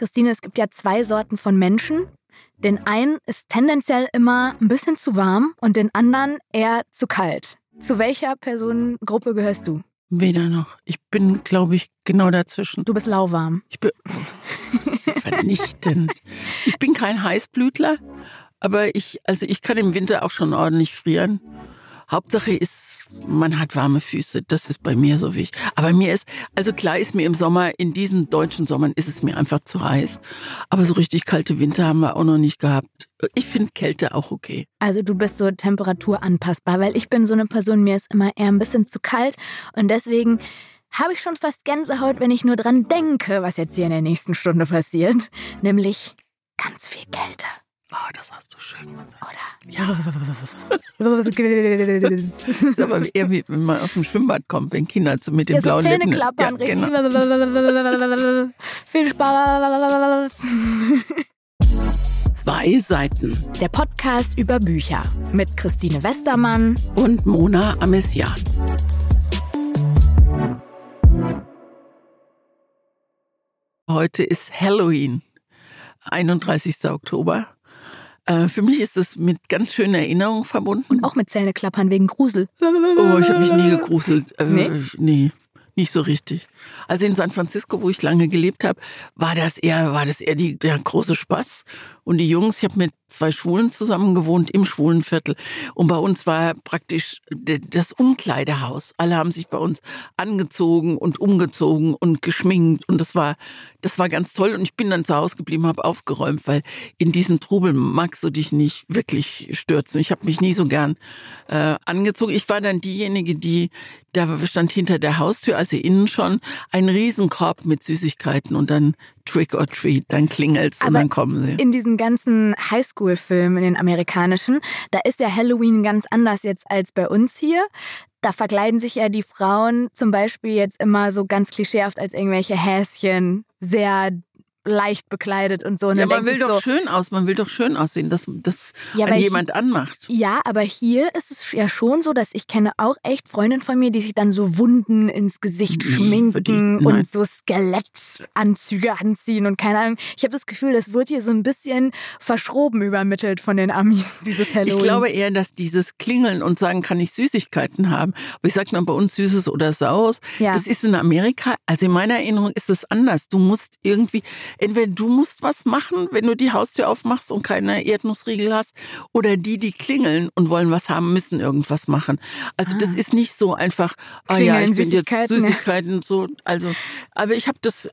Christine, es gibt ja zwei Sorten von Menschen. Den einen ist tendenziell immer ein bisschen zu warm und den anderen eher zu kalt. Zu welcher Personengruppe gehörst du? Weder noch. Ich bin, glaube ich, genau dazwischen. Du bist lauwarm. Ich bin vernichtend. Ich bin kein Heißblütler, aber ich, also ich kann im Winter auch schon ordentlich frieren. Hauptsache ist, man hat warme Füße. Das ist bei mir so wichtig. Aber mir ist, also klar ist mir im Sommer, in diesen deutschen Sommern ist es mir einfach zu heiß. Aber so richtig kalte Winter haben wir auch noch nicht gehabt. Ich finde Kälte auch okay. Also du bist so temperaturanpassbar, weil ich bin so eine Person, mir ist immer eher ein bisschen zu kalt und deswegen habe ich schon fast Gänsehaut, wenn ich nur dran denke, was jetzt hier in der nächsten Stunde passiert, nämlich ganz viel Kälte. Oh, das hast du schön gesagt. Oder? Ja. das ist aber eher wie wenn man aus dem Schwimmbad kommt, wenn Kinder so mit den Ja, so blauen Zähne Lippen. klappern, ja, richtig. genau. Viel Spaß. Zwei Seiten Der Podcast über Bücher mit Christine Westermann. und Mona Amesian. Heute ist Halloween, 31. Oktober. Äh, für mich ist es mit ganz schönen Erinnerungen verbunden. Auch mit Zähneklappern wegen Grusel. Oh, ich habe mich nie gegruselt. Äh, Nee? nee, nicht so richtig. Also in San Francisco, wo ich lange gelebt habe, war das eher, war das eher die, der große Spaß. Und die Jungs, ich habe mit zwei Schwulen zusammen gewohnt im Schwulenviertel. Und bei uns war praktisch das Umkleidehaus. Alle haben sich bei uns angezogen und umgezogen und geschminkt. Und das war, das war ganz toll. Und ich bin dann zu Hause geblieben, habe aufgeräumt, weil in diesen Trubel magst du dich nicht wirklich stürzen. Ich habe mich nie so gern äh, angezogen. Ich war dann diejenige, die, da stand hinter der Haustür, also innen schon, ein Riesenkorb mit Süßigkeiten und dann Trick or Treat, dann klingelt's und Aber dann kommen sie. In diesen ganzen Highschool-Filmen, in den amerikanischen, da ist ja Halloween ganz anders jetzt als bei uns hier. Da verkleiden sich ja die Frauen zum Beispiel jetzt immer so ganz klischeehaft als irgendwelche Häschen, sehr leicht bekleidet und so. Und Ja, man will doch so, schön aus, man will doch schön aussehen, dass das Ja, jemand anmacht. Ja, aber hier ist es ja schon so, dass ich kenne auch echt Freundinnen von mir, die sich dann so Wunden ins Gesicht Nee, schminken die- und so Skelettanzüge anziehen und keine Ahnung. Ich habe das Gefühl, das wird hier so ein bisschen verschroben übermittelt von den Amis, dieses Halloween. Ich glaube eher, dass dieses Klingeln und sagen, kann ich Süßigkeiten haben. Aber ich sage mal bei uns Süßes oder Saures. Ja. Das ist in Amerika, also in meiner Erinnerung ist es anders. Du musst irgendwie, entweder du musst was machen, wenn du die Haustür aufmachst und keine Erdnussriegel hast, oder die, die klingeln und wollen was haben, müssen irgendwas machen. Also das ist nicht so einfach, ah ja, ich bin jetzt Süßigkeiten, ja. So. Also, aber ich habe das,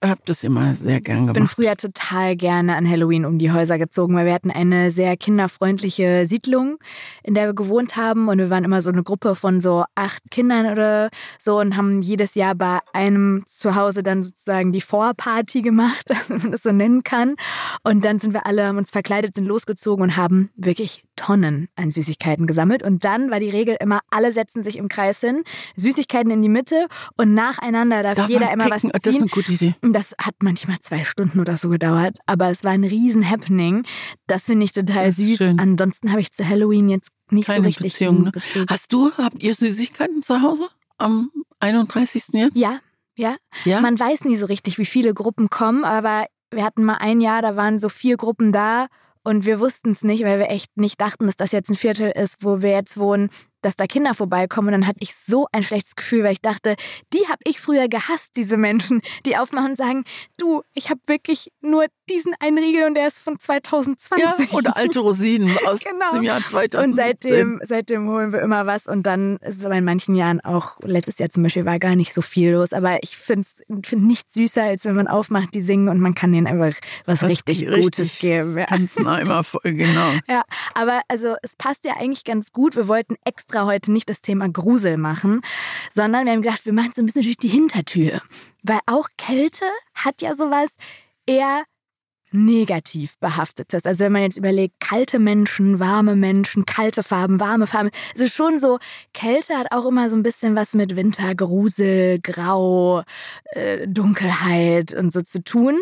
äh, hab das immer sehr gern Ich bin gemacht. früher total gerne an Halloween um die Häuser gezogen, weil wir hatten eine sehr kinderfreundliche Siedlung, in der wir gewohnt haben. Und wir waren immer so eine Gruppe von so acht Kindern oder so und haben jedes Jahr bei einem zu Hause dann sozusagen die Vorparty gemacht, wenn man das so nennen kann. Und dann sind wir alle, haben uns verkleidet, sind losgezogen und haben wirklich Tonnen an Süßigkeiten gesammelt. Und dann war die Regel immer, alle setzen sich im Kreis hin, Süßigkeiten in die Mitte und nacheinander darf, Darf jeder immer was ziehen. Das ist eine gute Idee. Das hat manchmal zwei Stunden oder so gedauert, aber es war ein riesen Happening. Das finde ich total süß. schön. Ansonsten habe ich zu Halloween jetzt nicht Keine so richtig Beziehung, ne? Hast du, habt ihr Süßigkeiten zu Hause am 31. jetzt? Ja, ja. Ja? Man weiß nie so richtig, wie viele Gruppen kommen, aber wir hatten mal ein Jahr, da waren so vier Gruppen da und wir wussten es nicht, weil wir echt nicht dachten, dass das jetzt ein Viertel ist, wo wir jetzt wohnen, dass da Kinder vorbeikommen. Und dann hatte ich so ein schlechtes Gefühl, weil ich dachte, die habe ich früher gehasst, diese Menschen, die aufmachen und sagen, du, ich habe wirklich nur diesen einen Riegel und der ist von 2020. ja, oder alte Rosinen aus Genau. dem Jahr 2017. Und seitdem, seitdem holen wir immer was und dann ist es aber in manchen Jahren auch, letztes Jahr zum Beispiel war gar nicht so viel los, aber ich finde es find nichts süßer, als wenn man aufmacht, die singen und man kann denen einfach was, Was richtig, richtig Gutes geben. Ja. Ganzen Eimer voll, genau. ja, aber also es passt ja eigentlich ganz gut. Wir wollten extra heute nicht das Thema Grusel machen, sondern wir haben gedacht, wir machen es so ein bisschen durch die Hintertür. Weil auch Kälte hat ja sowas eher negativ behaftetes. Also wenn man jetzt überlegt, kalte Menschen, warme Menschen, kalte Farben, warme Farben. Also schon so, Kälte hat auch immer so ein bisschen was mit Winter, Grusel, Grau, äh, Dunkelheit und so zu tun.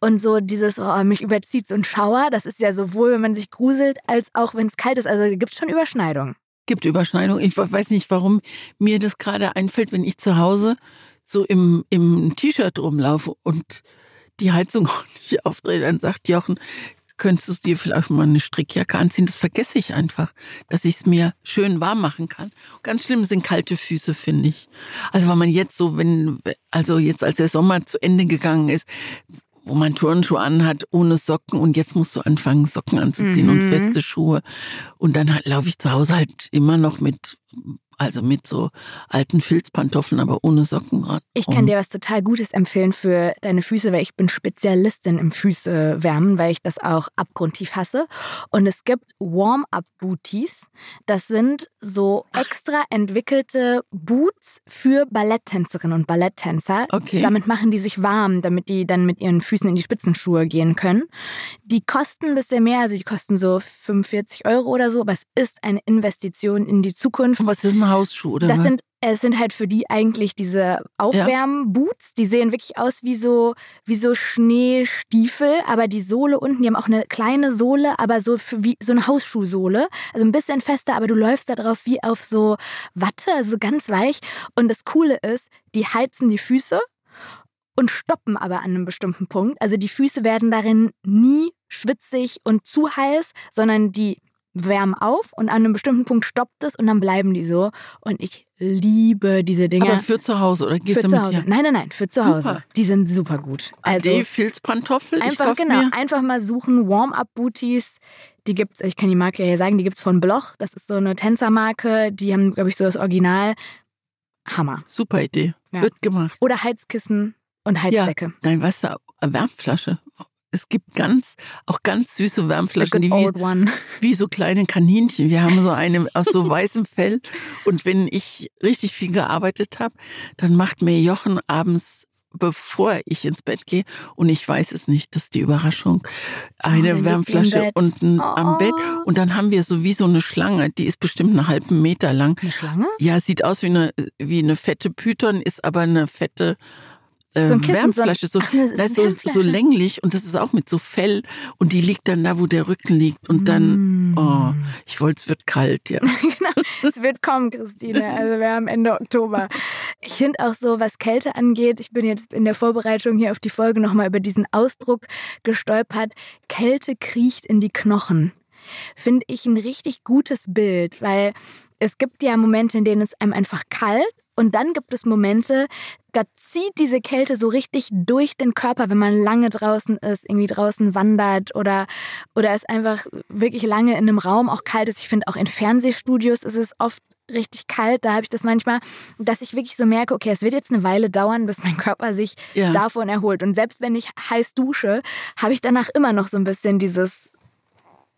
Und so dieses, oh, mich überzieht so ein Schauer, das ist ja sowohl, wenn man sich gruselt, als auch wenn es kalt ist. Also gibt es schon Überschneidungen. Gibt Überschneidung. Ich weiß nicht, warum mir das gerade einfällt, wenn ich zu Hause so im, im T-Shirt rumlaufe und die Heizung auch nicht aufdrehe, dann sagt Jochen, könntest du dir vielleicht mal eine Strickjacke anziehen? Das vergesse ich einfach, dass ich es mir schön warm machen kann. Ganz schlimm sind kalte Füße, finde ich. Also weil man jetzt so, wenn, also jetzt als der Sommer zu Ende gegangen ist, wo man Turnschuhe anhat ohne Socken und jetzt musst du anfangen, Socken anzuziehen mhm. und feste Schuhe. Und dann halt, laufe ich zu Hause halt immer noch mit also mit so alten Filzpantoffeln, aber ohne Socken. Ich kann dir was total Gutes empfehlen für deine Füße, weil ich bin Spezialistin im Füße wärmen, weil ich das auch abgrundtief hasse. Und es gibt Warm-Up-Booties. Das sind so extra entwickelte Boots für Balletttänzerinnen und Balletttänzer. Okay. Damit machen die sich warm, damit die dann mit ihren Füßen in die Spitzenschuhe gehen können. Die kosten ein bisschen mehr, also die kosten so 45 Euro oder so, aber es ist eine Investition in die Zukunft. Was ist ein Hausschuh, oder? Das was? sind es sind halt für die eigentlich diese Aufwärmboots. Die sehen wirklich aus wie so, wie so Schneestiefel, aber die Sohle unten, die haben auch eine kleine Sohle, aber so wie so eine Hausschuhsohle. Also ein bisschen fester, aber du läufst da drauf wie auf so Watte, also ganz weich. Und das Coole ist, die heizen die Füße und stoppen aber an einem bestimmten Punkt. Also die Füße werden darin nie schwitzig und zu heiß, sondern die wärmen auf und an einem bestimmten Punkt stoppt es und dann bleiben die so. Und ich liebe diese Dinge. Aber für zu Hause oder gehst für du zu mit Hause? dir? Nein, nein, nein, für zu Super. Hause. Die sind super gut. Also Filzpantoffel. einfach ich genau, Mir. einfach mal suchen Warm-up-Booties. Die gibt's, ich kann die Marke ja hier sagen, die gibt's von Bloch. Das ist so eine Tänzermarke. Die haben, glaube ich, so das Original. Hammer. Super Idee. Ja. Wird gemacht. Oder Heizkissen und Heizdecke. Nein, weißt du, eine Wärmflasche. Es gibt ganz, auch ganz süße Wärmflaschen, die wie, wie so kleine Kaninchen. Wir haben so eine aus so weißem Fell. Und wenn ich richtig viel gearbeitet habe, dann macht mir Jochen abends, bevor ich ins Bett gehe, und ich weiß es nicht, das ist die Überraschung, eine liegt die im Wärmflasche unten am Oh. Bett. Und dann haben wir so wie so eine Schlange, die ist bestimmt einen halben Meter lang. Eine Schlange? Ja, sieht aus wie eine, wie eine fette Python, ist aber eine fette äh, So ein Kissen, so ein- Wärmflasche, so, Ach, das ist so, so länglich und das ist auch mit so Fell und die liegt dann da, wo der Rücken liegt und dann, Mm. oh, ich wollte, es wird kalt, ja. genau, es wird kommen, Christine. Also wir haben Ende Oktober. Ich finde auch so, was Kälte angeht, ich bin jetzt in der Vorbereitung hier auf die Folge nochmal über diesen Ausdruck gestolpert. Kälte kriecht in die Knochen. Finde ich ein richtig gutes Bild, weil es gibt ja Momente, in denen es einem einfach kalt und dann gibt es Momente, da zieht diese Kälte so richtig durch den Körper, wenn man lange draußen ist, irgendwie draußen wandert oder, oder es einfach wirklich lange in einem Raum auch kalt ist. Ich finde auch in Fernsehstudios ist es oft richtig kalt. Da habe ich das manchmal, dass ich wirklich so merke, okay, es wird jetzt eine Weile dauern, bis mein Körper sich Ja. davon erholt. Und selbst wenn ich heiß dusche, habe ich danach immer noch so ein bisschen dieses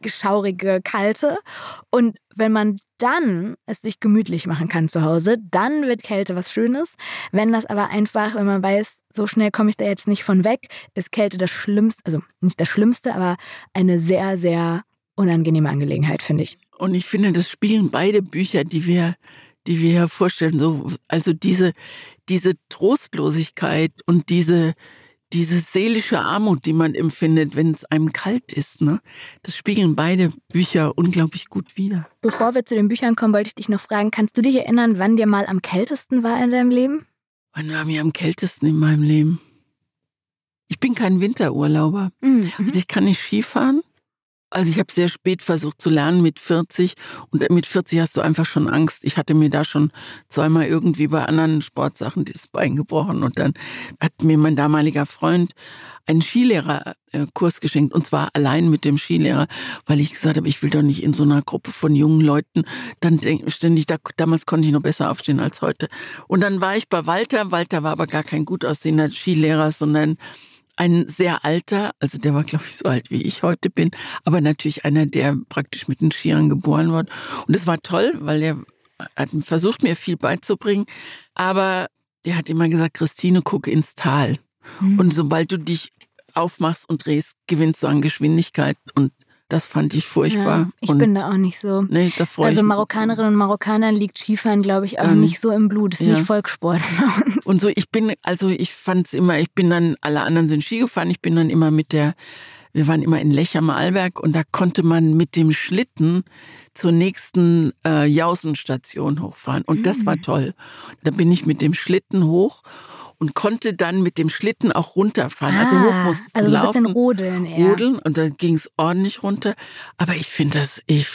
geschaurige, kalte. Und wenn man dann es sich gemütlich machen kann zu Hause, dann wird Kälte was Schönes. Wenn das aber einfach, wenn man weiß, so schnell komme ich da jetzt nicht von weg, ist Kälte das Schlimmste, also nicht das Schlimmste, aber eine sehr, sehr unangenehme Angelegenheit, finde ich. Und ich finde, das spielen beide Bücher, die wir, die wir hier vorstellen, so, also diese, diese Trostlosigkeit und diese, diese seelische Armut, die man empfindet, wenn es einem kalt ist, ne? Das spiegeln beide Bücher unglaublich gut wider. Bevor wir zu den Büchern kommen, wollte ich dich noch fragen, kannst du dich erinnern, wann dir mal am kältesten war in deinem Leben? Wann war mir am kältesten in meinem Leben? Ich bin kein Winterurlauber. Mhm. Also ich kann nicht Skifahren. Also ich habe sehr spät versucht zu lernen mit 40 und mit 40 hast du einfach schon Angst. Ich hatte mir da schon zweimal irgendwie bei anderen Sportsachen das Bein gebrochen und dann hat mir mein damaliger Freund einen Skilehrerkurs geschenkt und zwar allein mit dem Skilehrer, weil ich gesagt habe, ich will doch nicht in so einer Gruppe von jungen Leuten dann ständig, da, damals konnte ich noch besser aufstehen als heute. Und dann war ich bei Walter, Walter war aber gar kein gut aussehender Skilehrer, sondern ein sehr alter, also der war, glaube ich, so alt wie ich heute bin, aber natürlich einer, der praktisch mit den Skiern geboren wurde. Und es war toll, weil er hat versucht, mir viel beizubringen, aber der hat immer gesagt, Christine, guck ins Tal. Mhm. Und sobald du dich aufmachst und drehst, gewinnst du an Geschwindigkeit. Und das fand ich furchtbar. Ja, ich und bin da auch nicht so. nee, da freue Also ich mich. Marokkanerinnen und Marokkanern liegt Skifahren, glaube ich, auch nicht so im Blut. Ist Ja. nicht Volkssport. Und so, ich bin, also ich fand's immer, ich bin dann, alle anderen sind Ski gefahren, ich bin dann immer mit der, wir waren immer in Lech am Arlberg und da konnte man mit dem Schlitten zur nächsten äh, Jausenstation hochfahren. Und das war Mhm. toll. Da bin ich mit dem Schlitten hoch und konnte dann mit dem Schlitten auch runterfahren. also hoch Ah, musste also so ein laufen. bisschen rodeln eher. Rodeln und dann ging es ordentlich runter. Aber ich finde das, ich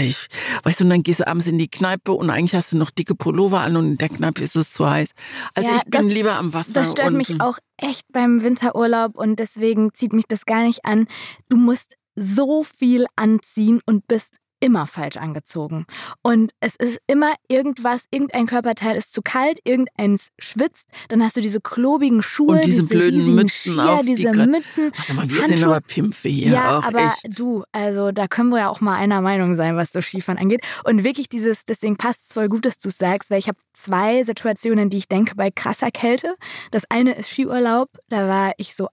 ich, weißt du, und dann gehst du abends in die Kneipe und eigentlich hast du noch dicke Pullover an und in der Kneipe ist es zu heiß. Also Ja, ich bin das- lieber am Wasser. Das stört und, mich auch echt beim Winterurlaub und deswegen zieht mich das gar nicht an. Du musst so viel anziehen und bist immer falsch angezogen. Und es ist immer irgendwas, irgendein Körperteil ist zu kalt, irgendeins schwitzt, dann hast du diese klobigen Schuhe, Und diese blöden riesigen Mützen Skier, auf, die diese gra- Mützen. Also mal, wir sind Handschuhe. aber Pimpfe hier Ja, auch aber echt. du, also da können wir ja auch mal einer Meinung sein, was so Skifahren angeht. Und wirklich dieses, deswegen passt es voll gut, dass du es sagst, weil ich habe zwei Situationen, die ich denke bei krasser Kälte. Das eine ist Skiurlaub, da war ich so,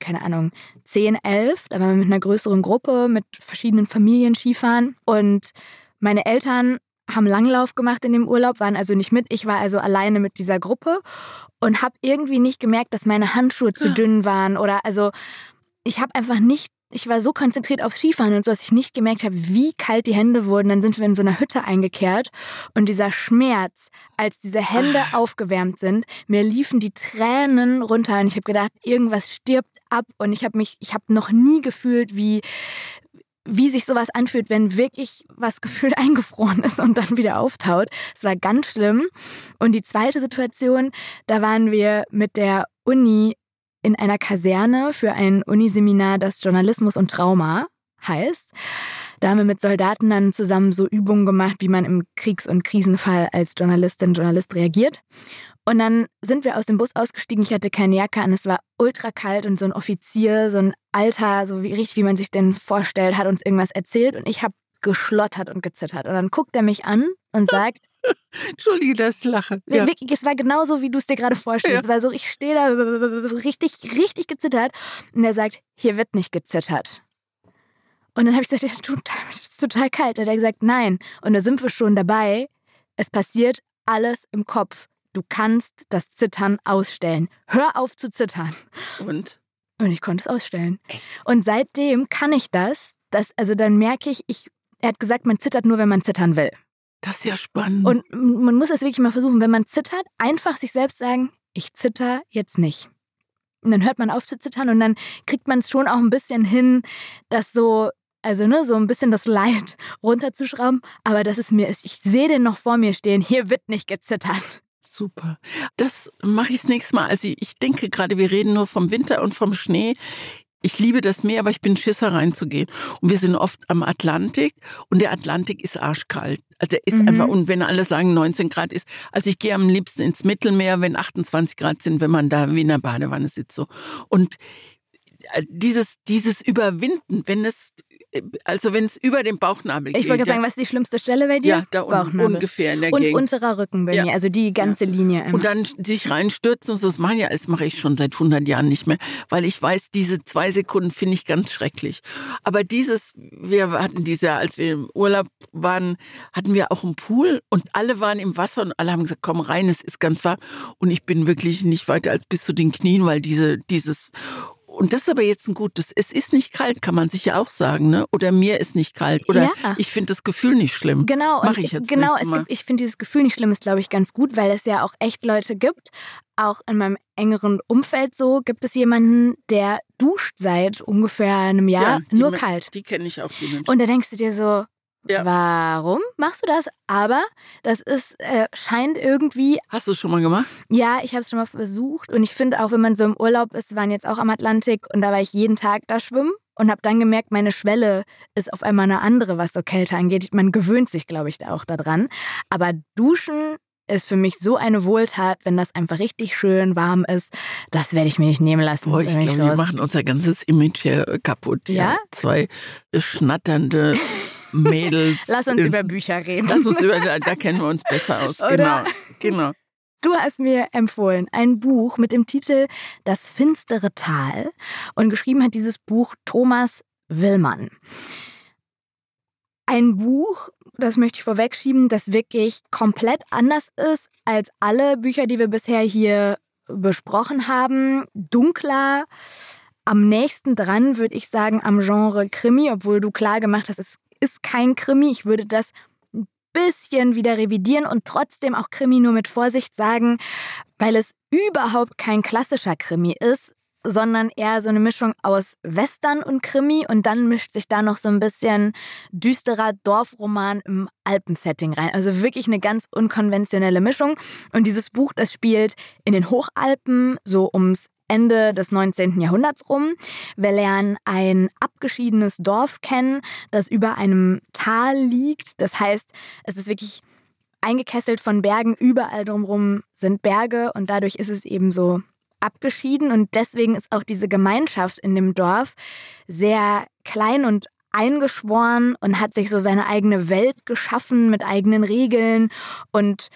keine Ahnung, 10, 11, da waren wir mit einer größeren Gruppe, mit verschiedenen Familien Skifahren und meine Eltern haben Langlauf gemacht in dem Urlaub, waren also nicht mit. Ich war also alleine mit dieser Gruppe und habe irgendwie nicht gemerkt, dass meine Handschuhe zu dünn waren oder also ich habe einfach nicht, ich war so konzentriert aufs Skifahren und so, dass ich nicht gemerkt habe, wie kalt die Hände wurden. Dann sind wir in so einer Hütte eingekehrt und dieser Schmerz, als diese Hände aufgewärmt sind, mir liefen die Tränen runter und ich habe gedacht, irgendwas stirbt ab und ich habe mich, ich habe noch nie gefühlt, wie wie sich sowas anfühlt, wenn wirklich was gefühlt eingefroren ist und dann wieder auftaut. Es war ganz schlimm. Und die zweite Situation, da waren wir mit der Uni in einer Kaserne für ein Uniseminar, das Journalismus und Trauma heißt. Da haben wir mit Soldaten dann zusammen so Übungen gemacht, wie man im Kriegs- und Krisenfall als Journalistin, Journalist reagiert. Und dann sind wir aus dem Bus ausgestiegen. Ich hatte keine Jacke an. Es war ultra kalt und so ein Offizier, so ein Alter, so wie richtig, wie man sich denn vorstellt, hat uns irgendwas erzählt und ich habe geschlottert und gezittert. Und dann guckt er mich an und sagt, Entschuldige, dass ich lache. Ja. Wirklich, es war genauso, wie du es dir gerade vorstellst. Ja. Es war so, ich stehe da richtig, richtig gezittert. Und er sagt, hier wird nicht gezittert. Und dann habe ich gesagt, es ist total kalt. Hat er gesagt, nein. Und da sind wir schon dabei. Es passiert alles im Kopf. Du kannst das Zittern ausstellen. Hör auf zu zittern. Und? Und ich konnte es ausstellen. Echt? Und seitdem kann ich das. das also dann merke ich, ich, er hat gesagt, man zittert nur, wenn man zittern will. Das ist ja spannend. Und man muss es wirklich mal versuchen, wenn man zittert, einfach sich selbst sagen, ich zitter jetzt nicht. Und dann hört man auf zu zittern und dann kriegt man es schon auch ein bisschen hin, das so, also ne, so ein bisschen das Leid runterzuschrauben. Aber das ist mir, ich sehe den noch vor mir stehen, hier wird nicht gezittert. Super. Das mache ich das nächste Mal. Also ich denke gerade, wir reden nur vom Winter und vom Schnee. Ich liebe das Meer, aber ich bin Schisser reinzugehen. Und wir sind oft am Atlantik und der Atlantik ist arschkalt. Also der ist Mhm. einfach, und wenn alle sagen 19 Grad ist, also ich gehe am liebsten ins Mittelmeer, wenn 28 Grad sind, wenn man da wie in der Badewanne sitzt. So. Und äh, dieses, dieses Überwinden, wenn es, also wenn es über den Bauchnabel geht. Ich wollte ja, sagen, was ist die schlimmste Stelle bei dir? ja, da unten, ungefähr in der Und Gegend. unterer Rücken bei Ja. mir, also die ganze Linie. Immer. Und dann sich reinstürzen das machen ja, das mache ich schon seit 100 Jahren nicht mehr, weil ich weiß, diese zwei Sekunden finde ich ganz schrecklich. Aber dieses, wir hatten diese, als wir im Urlaub waren, hatten wir auch einen Pool und alle waren im Wasser und alle haben gesagt, komm rein, es ist ganz warm. Und ich bin wirklich nicht weiter als bis zu den Knien, weil diese, dieses, und das ist aber jetzt ein gutes, es ist nicht kalt, kann man sich ja auch sagen, ne? Oder mir ist nicht kalt. Oder Ja. ich finde das Gefühl nicht schlimm. Genau, Mach und ich jetzt genau, es gibt, ich finde dieses Gefühl nicht schlimm, ist glaube ich ganz gut, weil es ja auch echt Leute gibt. Auch in meinem engeren Umfeld so gibt es jemanden, der duscht seit ungefähr einem Jahr die nur kalt. Die kenne ich auch, die Menschen. Und da denkst du dir so, Ja. warum machst du das? Aber das ist äh, scheint irgendwie Hast du es schon mal gemacht? ja, ich habe es schon mal versucht und ich finde auch, wenn man so im Urlaub ist, wir waren jetzt auch am Atlantik und da war ich jeden Tag da schwimmen und habe dann gemerkt, meine Schwelle ist auf einmal eine andere, was so Kälte angeht. Man gewöhnt sich, glaube ich, da auch daran. Aber Duschen ist für mich so eine Wohltat, wenn das einfach richtig schön warm ist. Das werde ich mir nicht nehmen lassen. Boah, ich glaube, wir machen unser ganzes Image hier kaputt. Ja? Zwei schnatternde Mädels. Lass uns über Bücher reden. Lass uns über, da, da kennen wir uns besser aus. Oder? Genau, genau. Du hast mir empfohlen ein Buch mit dem Titel Das finstere Tal und geschrieben hat dieses Buch Thomas Willmann. Ein Buch, das möchte ich vorwegschieben, das wirklich komplett anders ist als alle Bücher, die wir bisher hier besprochen haben. Dunkler, am nächsten dran würde ich sagen am Genre Krimi, obwohl du klar gemacht hast, es ist kein Krimi. Ich würde das ein bisschen wieder revidieren und trotzdem auch Krimi nur mit Vorsicht sagen, weil es überhaupt kein klassischer Krimi ist, sondern eher so eine Mischung aus Western und Krimi und dann mischt sich da noch so ein bisschen düsterer Dorfroman im Alpensetting rein. Also wirklich eine ganz unkonventionelle Mischung. Und dieses Buch, das spielt in den Hochalpen, so ums Ende des 19. Jahrhunderts rum. Wir lernen ein abgeschiedenes Dorf kennen, das über einem Tal liegt. Das heißt, es ist wirklich eingekesselt von Bergen. Überall drumherum sind Berge und dadurch ist es eben so abgeschieden und deswegen ist auch diese Gemeinschaft in dem Dorf sehr klein und eingeschworen und hat sich so seine eigene Welt geschaffen mit eigenen Regeln und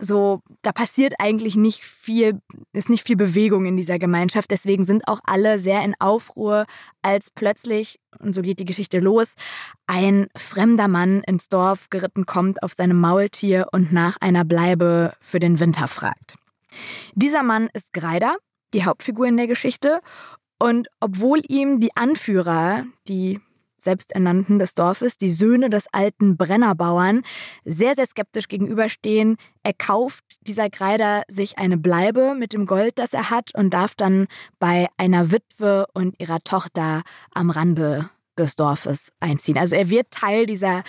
so, da passiert eigentlich nicht viel, ist nicht viel Bewegung in dieser Gemeinschaft. Deswegen sind auch alle sehr in Aufruhr, als plötzlich, und so geht die Geschichte los, ein fremder Mann ins Dorf geritten kommt auf seinem Maultier und nach einer Bleibe für den Winter fragt. Dieser Mann ist Greider die Hauptfigur in der Geschichte. Und obwohl ihm die Anführer, die Selbsternannten des Dorfes, die Söhne des alten Brennerbauern, sehr, sehr skeptisch gegenüberstehen, erkauft dieser Greider sich eine Bleibe mit dem Gold, das er hat, und darf dann bei einer Witwe und ihrer Tochter am Rande des Dorfes einziehen. Also er wird Teil dieser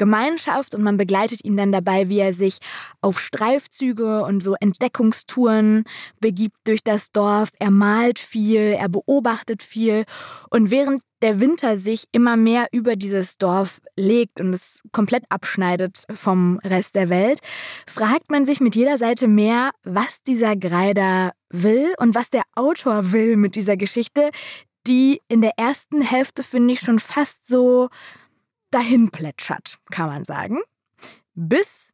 Gemeinschaft und man begleitet ihn dann dabei, wie er sich auf Streifzüge und so Entdeckungstouren begibt durch das Dorf. Er malt viel, er beobachtet viel und während der Winter sich immer mehr über dieses Dorf legt und es komplett abschneidet vom Rest der Welt, fragt man sich mit jeder Seite mehr, was dieser Greider will und was der Autor will mit dieser Geschichte, die in der ersten Hälfte, finde ich, schon fast so dahin plätschert, kann man sagen, bis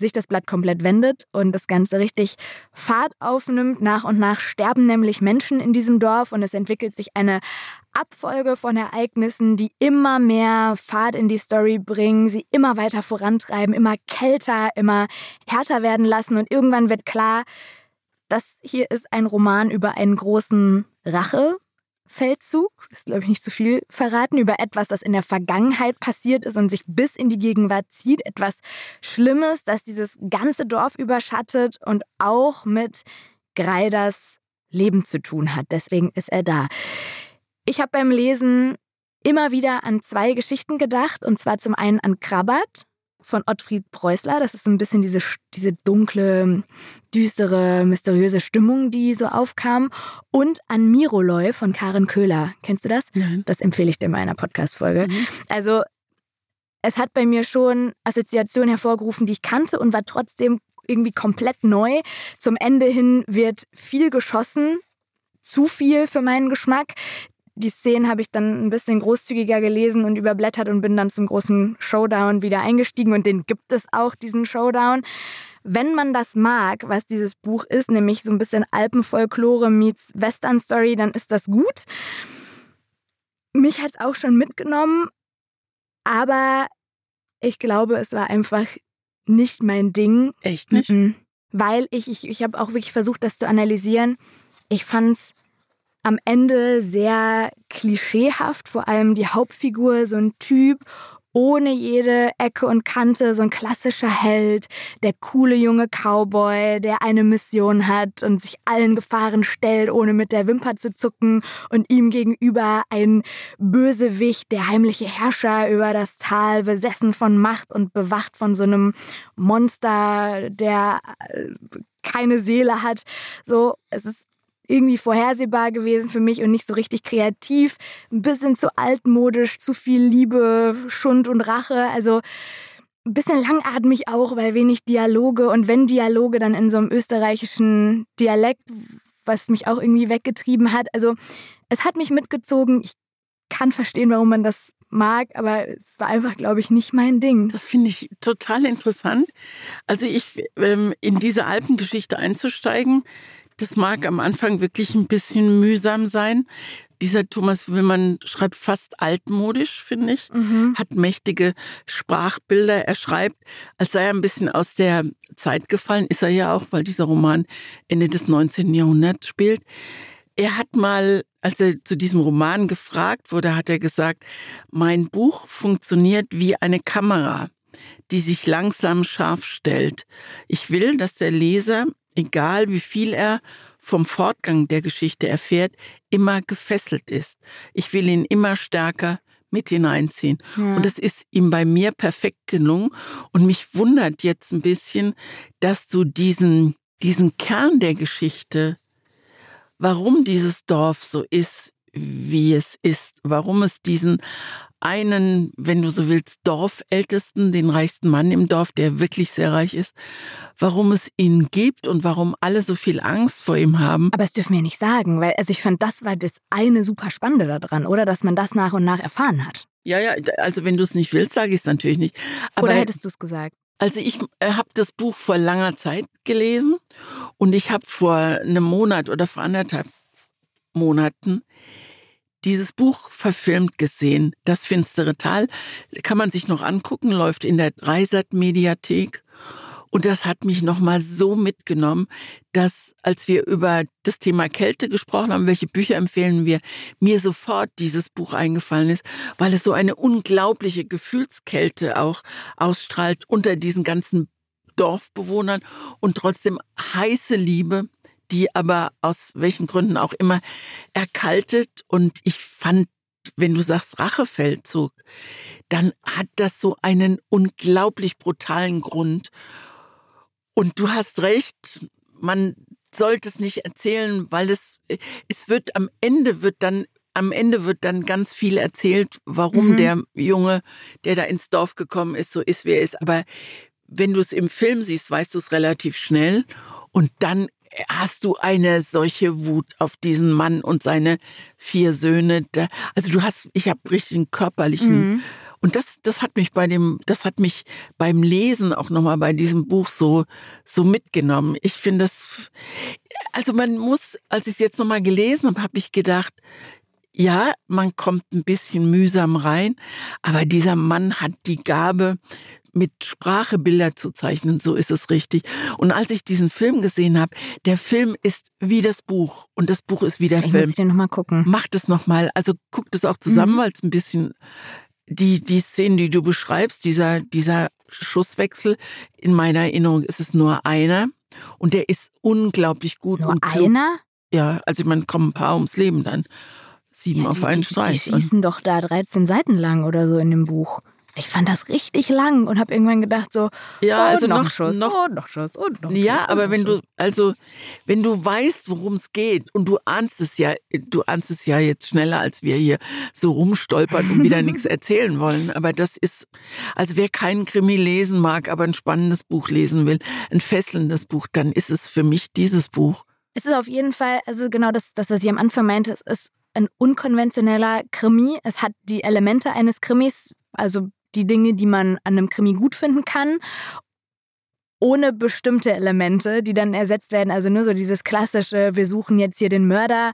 sich das Blatt komplett wendet und das Ganze richtig Fahrt aufnimmt. Nach und nach sterben nämlich Menschen in diesem Dorf und es entwickelt sich eine Abfolge von Ereignissen, die immer mehr Fahrt in die Story bringen, sie immer weiter vorantreiben, immer kälter, immer härter werden lassen und irgendwann wird klar, das hier ist ein Roman über einen großen Rache, Feldzug, ist glaube ich nicht zu viel verraten, über etwas, das in der Vergangenheit passiert ist und sich bis in die Gegenwart zieht. Etwas Schlimmes, das dieses ganze Dorf überschattet und auch mit Greiders Leben zu tun hat. Deswegen ist er da. Ich habe beim Lesen immer wieder an zwei Geschichten gedacht, und zwar zum einen an Krabbert, von Ottfried Preußler. Das ist so ein bisschen diese, diese dunkle, düstere, mysteriöse Stimmung, die so aufkam. Und an Miroloy von Karen Köhler. Kennst du das? Nein. Das empfehle ich dir in meiner Podcast-Folge. Mhm. Also, es hat bei mir schon Assoziationen hervorgerufen, die ich kannte und war trotzdem irgendwie komplett neu. Zum Ende hin wird viel geschossen, zu viel für meinen Geschmack die Szenen habe ich dann ein bisschen großzügiger gelesen und überblättert und bin dann zum großen Showdown wieder eingestiegen und den gibt es auch, diesen Showdown. Wenn man das mag, was dieses Buch ist, nämlich so ein bisschen Alpenfolklore meets Western Story, dann ist das gut. Mich hat es auch schon mitgenommen, aber ich glaube, es war einfach nicht mein Ding. Echt nicht? Weil ich, ich, ich habe auch wirklich versucht, das zu analysieren. Ich fand es am Ende sehr klischeehaft, vor allem die Hauptfigur, so ein Typ ohne jede Ecke und Kante, so ein klassischer Held, der coole junge Cowboy, der eine Mission hat und sich allen Gefahren stellt, ohne mit der Wimper zu zucken und ihm gegenüber ein Bösewicht, der heimliche Herrscher über das Tal, besessen von Macht und bewacht von so einem Monster, der äh, keine Seele hat. So, es ist irgendwie vorhersehbar gewesen für mich und nicht so richtig kreativ. Ein bisschen zu altmodisch, zu viel Liebe, Schund und Rache. Also ein bisschen langatmig auch, weil wenig Dialoge und wenn Dialoge, dann in so einem österreichischen Dialekt, was mich auch irgendwie weggetrieben hat. Also es hat mich mitgezogen. Ich kann verstehen, warum man das mag, aber es war einfach, glaube ich, nicht mein Ding. Das finde ich total interessant. Also ich ähm, in diese Alpengeschichte einzusteigen, das mag am Anfang wirklich ein bisschen mühsam sein. Dieser Thomas Willmann schreibt fast altmodisch, finde ich, mhm. hat mächtige Sprachbilder. Er schreibt, als sei er ein bisschen aus der Zeit gefallen, ist er ja auch, weil dieser Roman Ende des 19. Jahrhunderts spielt. Er hat mal, als er zu diesem Roman gefragt wurde, hat er gesagt, mein Buch funktioniert wie eine Kamera. die sich langsam scharf stellt. Ich will, dass der Leser, egal wie viel er vom Fortgang der Geschichte erfährt, immer gefesselt ist. Ich will ihn immer stärker mit hineinziehen. Ja. Und das ist ihm bei mir perfekt gelungen. Und mich wundert jetzt ein bisschen, dass du diesen, diesen Kern der Geschichte, warum dieses Dorf so ist, wie es ist, warum es diesen einen, wenn du so willst, Dorfältesten, den reichsten Mann im Dorf, der wirklich sehr reich ist, warum es ihn gibt und warum alle so viel Angst vor ihm haben. Aber das dürfen wir nicht sagen, weil also ich fand, das war das eine super Spannende daran, oder? Dass man das nach und nach erfahren hat. Ja, ja, also wenn du es nicht willst, sage ich es natürlich nicht. Aber oder hättest du es gesagt? Also ich äh, habe das Buch vor langer Zeit gelesen und ich habe vor einem Monat oder vor anderthalb Monaten dieses Buch verfilmt gesehen. Das finstere Tal kann man sich noch angucken, läuft in der Dreisat-Mediathek. Und das hat mich nochmal so mitgenommen, dass als wir über das Thema Kälte gesprochen haben, welche Bücher empfehlen wir, mir sofort dieses Buch eingefallen ist, weil es so eine unglaubliche Gefühlskälte auch ausstrahlt unter diesen ganzen Dorfbewohnern und trotzdem heiße Liebe die aber aus welchen Gründen auch immer erkaltet. Und ich fand, wenn du sagst Rachefeldzug, dann hat das so einen unglaublich brutalen Grund. Und du hast recht, man sollte es nicht erzählen, weil es, es wird am Ende wird dann am Ende wird dann ganz viel erzählt, warum mhm. der Junge, der da ins Dorf gekommen ist, so ist, wie er ist. Aber wenn du es im Film siehst, weißt du es relativ schnell. Und dann hast du eine solche Wut auf diesen Mann und seine vier Söhne. Also du hast, ich habe richtig einen körperlichen. Mhm. Und das, das hat mich bei dem, das hat mich beim Lesen auch nochmal bei diesem Buch so, so mitgenommen. Ich finde das, also man muss, als ich es jetzt nochmal gelesen habe, habe ich gedacht, ja, man kommt ein bisschen mühsam rein, aber dieser Mann hat die Gabe, mit Sprache Bilder zu zeichnen, so ist es richtig. Und als ich diesen Film gesehen habe, der Film ist wie das Buch und das Buch ist wie der ich Film. Muss ich den noch mal gucken. Macht es noch mal, also guckt es auch zusammen, mhm. weil es ein bisschen die die Szenen, die du beschreibst, dieser dieser Schusswechsel in meiner Erinnerung ist es nur einer und der ist unglaublich gut nur und einer? Ja, also man kommen ein paar ums Leben dann. Sieben ja, auf einen Streich. Die schießen doch da 13 Seiten lang oder so in dem Buch. Ich fand das richtig lang und habe irgendwann gedacht so, ja, oh, also noch, noch Schuss, noch, oh, noch Schuss, oh, noch Ja, Schuss, aber noch wenn Schuss. du also wenn du weißt, worum es geht und du ahnst es ja, du ahnst es ja jetzt schneller als wir hier so rumstolpern und wieder nichts erzählen wollen, aber das ist also wer keinen Krimi lesen mag, aber ein spannendes Buch lesen will, ein fesselndes Buch, dann ist es für mich dieses Buch. Es ist auf jeden Fall, also genau das, das was ich am Anfang meinte, es ist ein unkonventioneller Krimi. Es hat die Elemente eines Krimis, also die Dinge, die man an einem Krimi gut finden kann ohne bestimmte Elemente, die dann ersetzt werden. Also nur so dieses klassische, wir suchen jetzt hier den Mörder.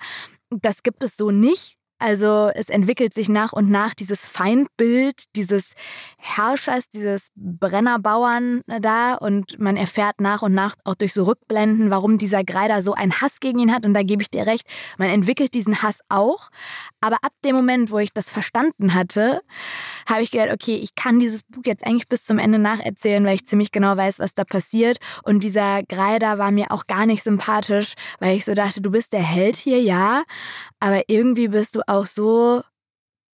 Das gibt es so nicht. Also es entwickelt sich nach und nach dieses Feindbild dieses Herrschers, dieses Brennerbauern da und man erfährt nach und nach auch durch so Rückblenden, warum dieser Greider so einen Hass gegen ihn hat und da gebe ich dir recht, man entwickelt diesen Hass auch, aber ab dem Moment, wo ich das verstanden hatte, habe ich gedacht, okay, ich kann dieses Buch jetzt eigentlich bis zum Ende nacherzählen, weil ich ziemlich genau weiß, was da passiert und dieser Greider war mir auch gar nicht sympathisch, weil ich so dachte, du bist der Held hier, ja, aber irgendwie bist du auch so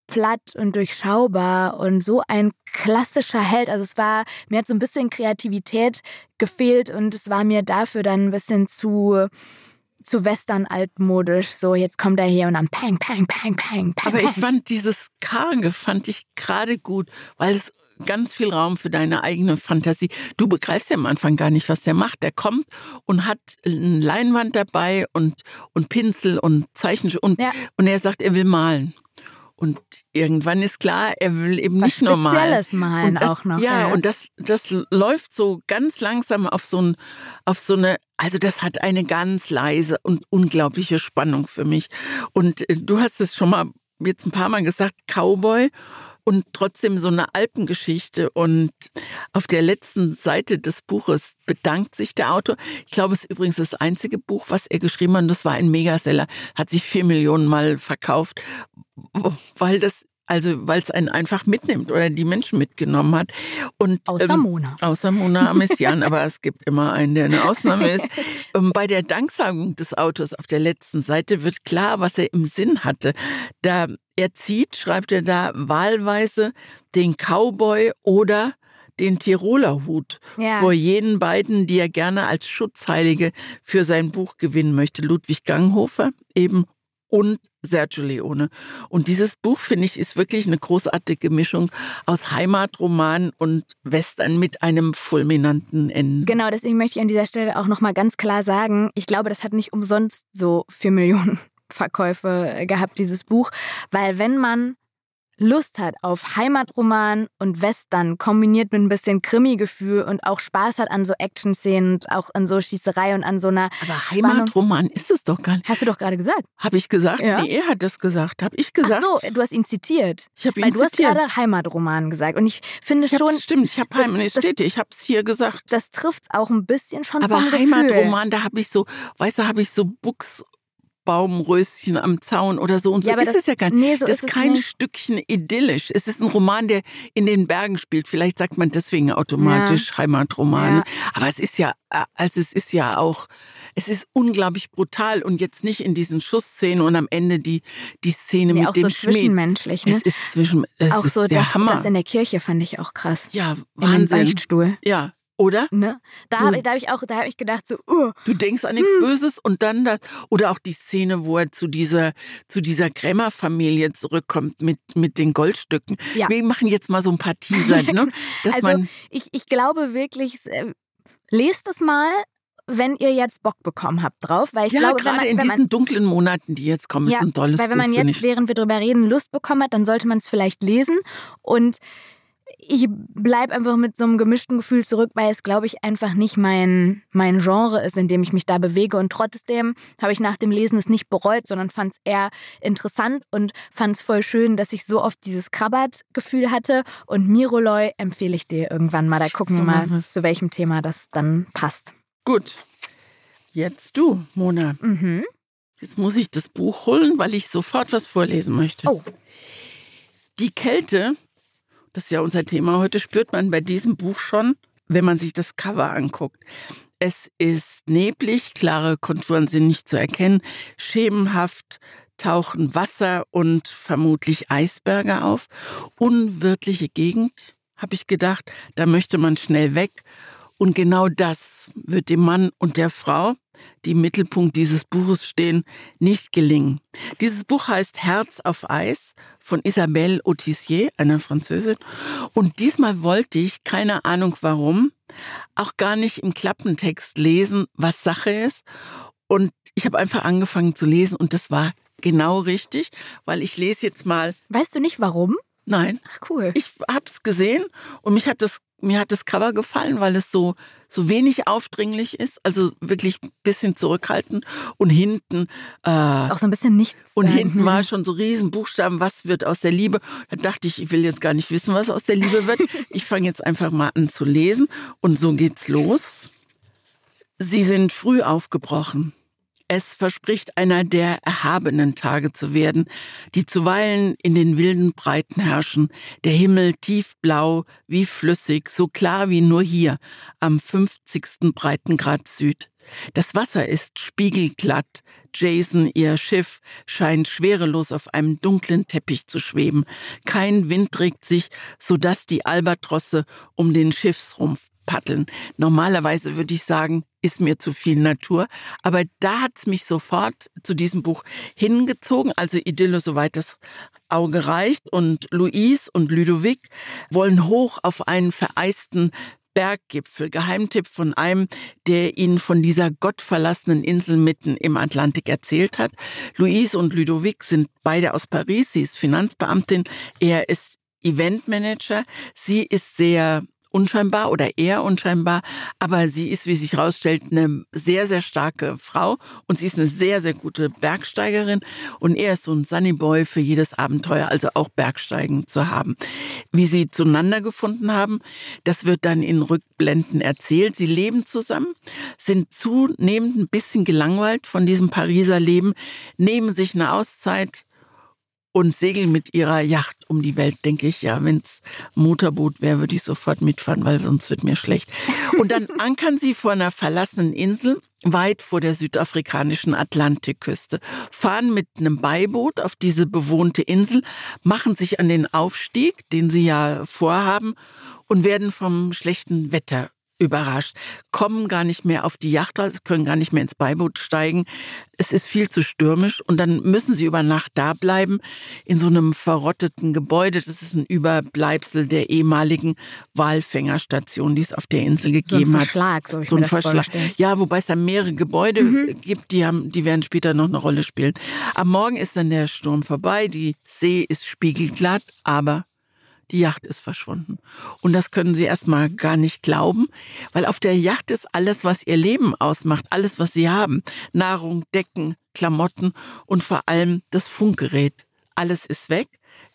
platt und durchschaubar und so ein klassischer Held. Also es war, mir hat so ein bisschen Kreativität gefehlt und es war mir dafür dann ein bisschen zu zu Western altmodisch. So, jetzt kommt er hier und dann pang, pang, pang, pang, pang. Aber ich fand dieses Karge, fand ich gerade gut, weil es ganz viel Raum für deine eigene Fantasie. Du begreifst ja am Anfang gar nicht, was der macht. Der kommt und hat eine Leinwand dabei und, und Pinsel und Zeichen und, ja. und er sagt, er will malen. Und irgendwann ist klar, er will eben Was nicht normal. Spezielles malen das, auch noch. Ja, ja, und das, das läuft so ganz langsam auf so, ein, auf so eine, also das hat eine ganz leise und unglaubliche Spannung für mich. Und äh, du hast es schon mal jetzt ein paar Mal gesagt, Cowboy und trotzdem so eine Alpengeschichte. Und auf der letzten Seite des Buches bedankt sich der Autor. Ich glaube, es ist übrigens das einzige Buch, was er geschrieben hat. Das war ein Megaseller, hat sich vier Millionen Mal verkauft, weil das Also weil es einen einfach mitnimmt oder die Menschen mitgenommen hat. Und, außer ähm, Mona. Außer Mona Amessian, aber es gibt immer einen, der eine Ausnahme ist. Ähm, bei der Danksagung des Autors auf der letzten Seite wird klar, was er im Sinn hatte. Da er zieht, schreibt er da wahlweise den Cowboy oder den Tiroler Hut ja. vor jenen beiden, die er gerne als Schutzheilige für sein Buch gewinnen möchte. Ludwig Ganghofer eben und Sergio Leone. Und dieses Buch, finde ich, ist wirklich eine großartige Mischung aus Heimatroman und Western mit einem fulminanten Ende. Genau, deswegen möchte ich an dieser Stelle auch nochmal ganz klar sagen, ich glaube, das hat nicht umsonst so vier Millionen Verkäufe gehabt, dieses Buch, weil wenn man Lust hat auf Heimatroman und Western, kombiniert mit ein bisschen Krimi-Gefühl und auch Spaß hat an so Action-Szenen und auch an so Schießerei und an so einer. Aber Heimatroman ist es doch gar nicht. Hast du doch gerade gesagt. Habe ich gesagt? Ja. Nee, er hat das gesagt. Habe ich gesagt? Ach so, du hast ihn zitiert. Ich habe ihn Weil zitiert. du hast gerade Heimatroman gesagt. Und ich finde ich schon. Stimmt, ich habe Heimat, ich habe es hier gesagt. Das trifft es auch ein bisschen schon Aber vom Heimatroman, da habe ich so, weißt du, habe ich so Buchs Baumröschen am Zaun oder so. Und so ja, ist das, es ja gar nicht. Nee, so das ist, ist kein nicht. Stückchen idyllisch. Es ist ein Roman, der in den Bergen spielt. Vielleicht sagt man deswegen automatisch ja. Heimatroman. Ja. Aber es ist ja, also es ist ja auch, es ist unglaublich brutal und jetzt nicht in diesen Schussszenen und am Ende die, die Szene nee, mit auch dem so Schmied. zwischenmenschlich. Ne? Es ist zwischen, es auch ist so der das, Hammer. das in der Kirche fand ich auch krass. Ja, Wahnsinn. In Beichtstuhl. Ja, oder? Ne? Da habe hab ich auch, da habe ich gedacht so, uh, du denkst an nichts hm. Böses und dann das, oder auch die Szene, wo er zu dieser zu dieser Krämerfamilie zurückkommt mit mit den Goldstücken. Ja. Wir machen jetzt mal so ein paar Teaser, ne? Also man ich ich glaube wirklich, äh, lest es mal. Wenn ihr jetzt Bock bekommen habt drauf, weil ich ja, glaube, gerade wenn man, in wenn diesen dunklen Monaten, die jetzt kommen, ja, ist ein tolles Weil wenn man Buch, jetzt, während wir drüber reden, Lust bekommen hat, dann sollte man es vielleicht lesen und ich bleibe einfach mit so einem gemischten Gefühl zurück, weil es, glaube ich, einfach nicht mein, mein Genre ist, in dem ich mich da bewege. Und trotzdem habe ich nach dem Lesen es nicht bereut, sondern fand es eher interessant und fand es voll schön, dass ich so oft dieses Krabbert-Gefühl hatte. Und Miroloy empfehle ich dir irgendwann mal. Da gucken wir mal, zu welchem Thema das dann passt. Gut. Jetzt du, Mona. Mhm. Jetzt muss ich das Buch holen, weil ich sofort was vorlesen möchte. Oh. Die Kälte das ist ja unser Thema heute, spürt man bei diesem Buch schon, wenn man sich das Cover anguckt. Es ist neblig, klare Konturen sind nicht zu erkennen, schemenhaft tauchen Wasser und vermutlich Eisberge auf. Unwirtliche Gegend, habe ich gedacht, da möchte man schnell weg. Und genau das wird dem Mann und der Frau, die im Mittelpunkt dieses Buches stehen, nicht gelingen. Dieses Buch heißt Herz auf Eis von Isabelle Autissier, einer Französin. Und diesmal wollte ich, keine Ahnung warum, auch gar nicht im Klappentext lesen, was Sache ist. Und ich habe einfach angefangen zu lesen und das war genau richtig, weil ich lese jetzt mal. Weißt du nicht warum? Nein. Ach cool. Ich habe es gesehen und mich hat das mir hat das Cover gefallen, weil es so, so wenig aufdringlich ist, also wirklich ein bisschen zurückhaltend und hinten. Äh, ist auch so ein bisschen nichts. Und hinten war schon so riesen Buchstaben, was wird aus der Liebe. Da dachte ich, ich will jetzt gar nicht wissen, was aus der Liebe wird. Ich fange jetzt einfach mal an zu lesen und so geht's los. Sie sind früh aufgebrochen. Es verspricht einer der erhabenen Tage zu werden, die zuweilen in den wilden Breiten herrschen, der Himmel tiefblau wie flüssig, so klar wie nur hier am 50. Breitengrad Süd. Das Wasser ist spiegelglatt. Jason, ihr Schiff, scheint schwerelos auf einem dunklen Teppich zu schweben. Kein Wind regt sich, so dass die Albatrosse um den Schiffsrumpf paddeln. Normalerweise würde ich sagen, ist mir zu viel Natur. Aber da hat es mich sofort zu diesem Buch hingezogen. Also Idylle, soweit das Auge reicht. Und Louise und Ludovic wollen hoch auf einen vereisten Berggipfel. Geheimtipp von einem, der ihnen von dieser gottverlassenen Insel mitten im Atlantik erzählt hat. Louise und Ludovic sind beide aus Paris. Sie ist Finanzbeamtin. Er ist Eventmanager. Sie ist sehr unscheinbar oder eher unscheinbar, aber sie ist, wie sich herausstellt, eine sehr, sehr starke Frau und sie ist eine sehr, sehr gute Bergsteigerin und er ist so ein Sunnyboy für jedes Abenteuer, also auch Bergsteigen zu haben. Wie sie zueinander gefunden haben, das wird dann in Rückblenden erzählt. Sie leben zusammen, sind zunehmend ein bisschen gelangweilt von diesem Pariser Leben, nehmen sich eine Auszeit und segeln mit ihrer Yacht um die Welt, denke ich. Ja, wenn es Motorboot wäre, würde ich sofort mitfahren, weil sonst wird mir schlecht. Und dann ankern sie vor einer verlassenen Insel weit vor der südafrikanischen Atlantikküste, fahren mit einem Beiboot auf diese bewohnte Insel, machen sich an den Aufstieg, den sie ja vorhaben, und werden vom schlechten Wetter überrascht, kommen gar nicht mehr auf die Yacht, also können gar nicht mehr ins Beiboot steigen. Es ist viel zu stürmisch und dann müssen sie über Nacht da bleiben in so einem verrotteten Gebäude. Das ist ein Überbleibsel der ehemaligen Walfängerstation, die es auf der Insel gegeben so ein Verschlag, hat. So, so ein Verschlag. Ja, wobei es da mehrere Gebäude mhm. gibt, die haben, die werden später noch eine Rolle spielen. Am Morgen ist dann der Sturm vorbei, die See ist spiegelglatt, aber die Yacht ist verschwunden. Und das können sie erstmal gar nicht glauben, weil auf der Yacht ist alles, was ihr Leben ausmacht, alles, was sie haben. Nahrung, Decken, Klamotten und vor allem das Funkgerät. Alles ist weg,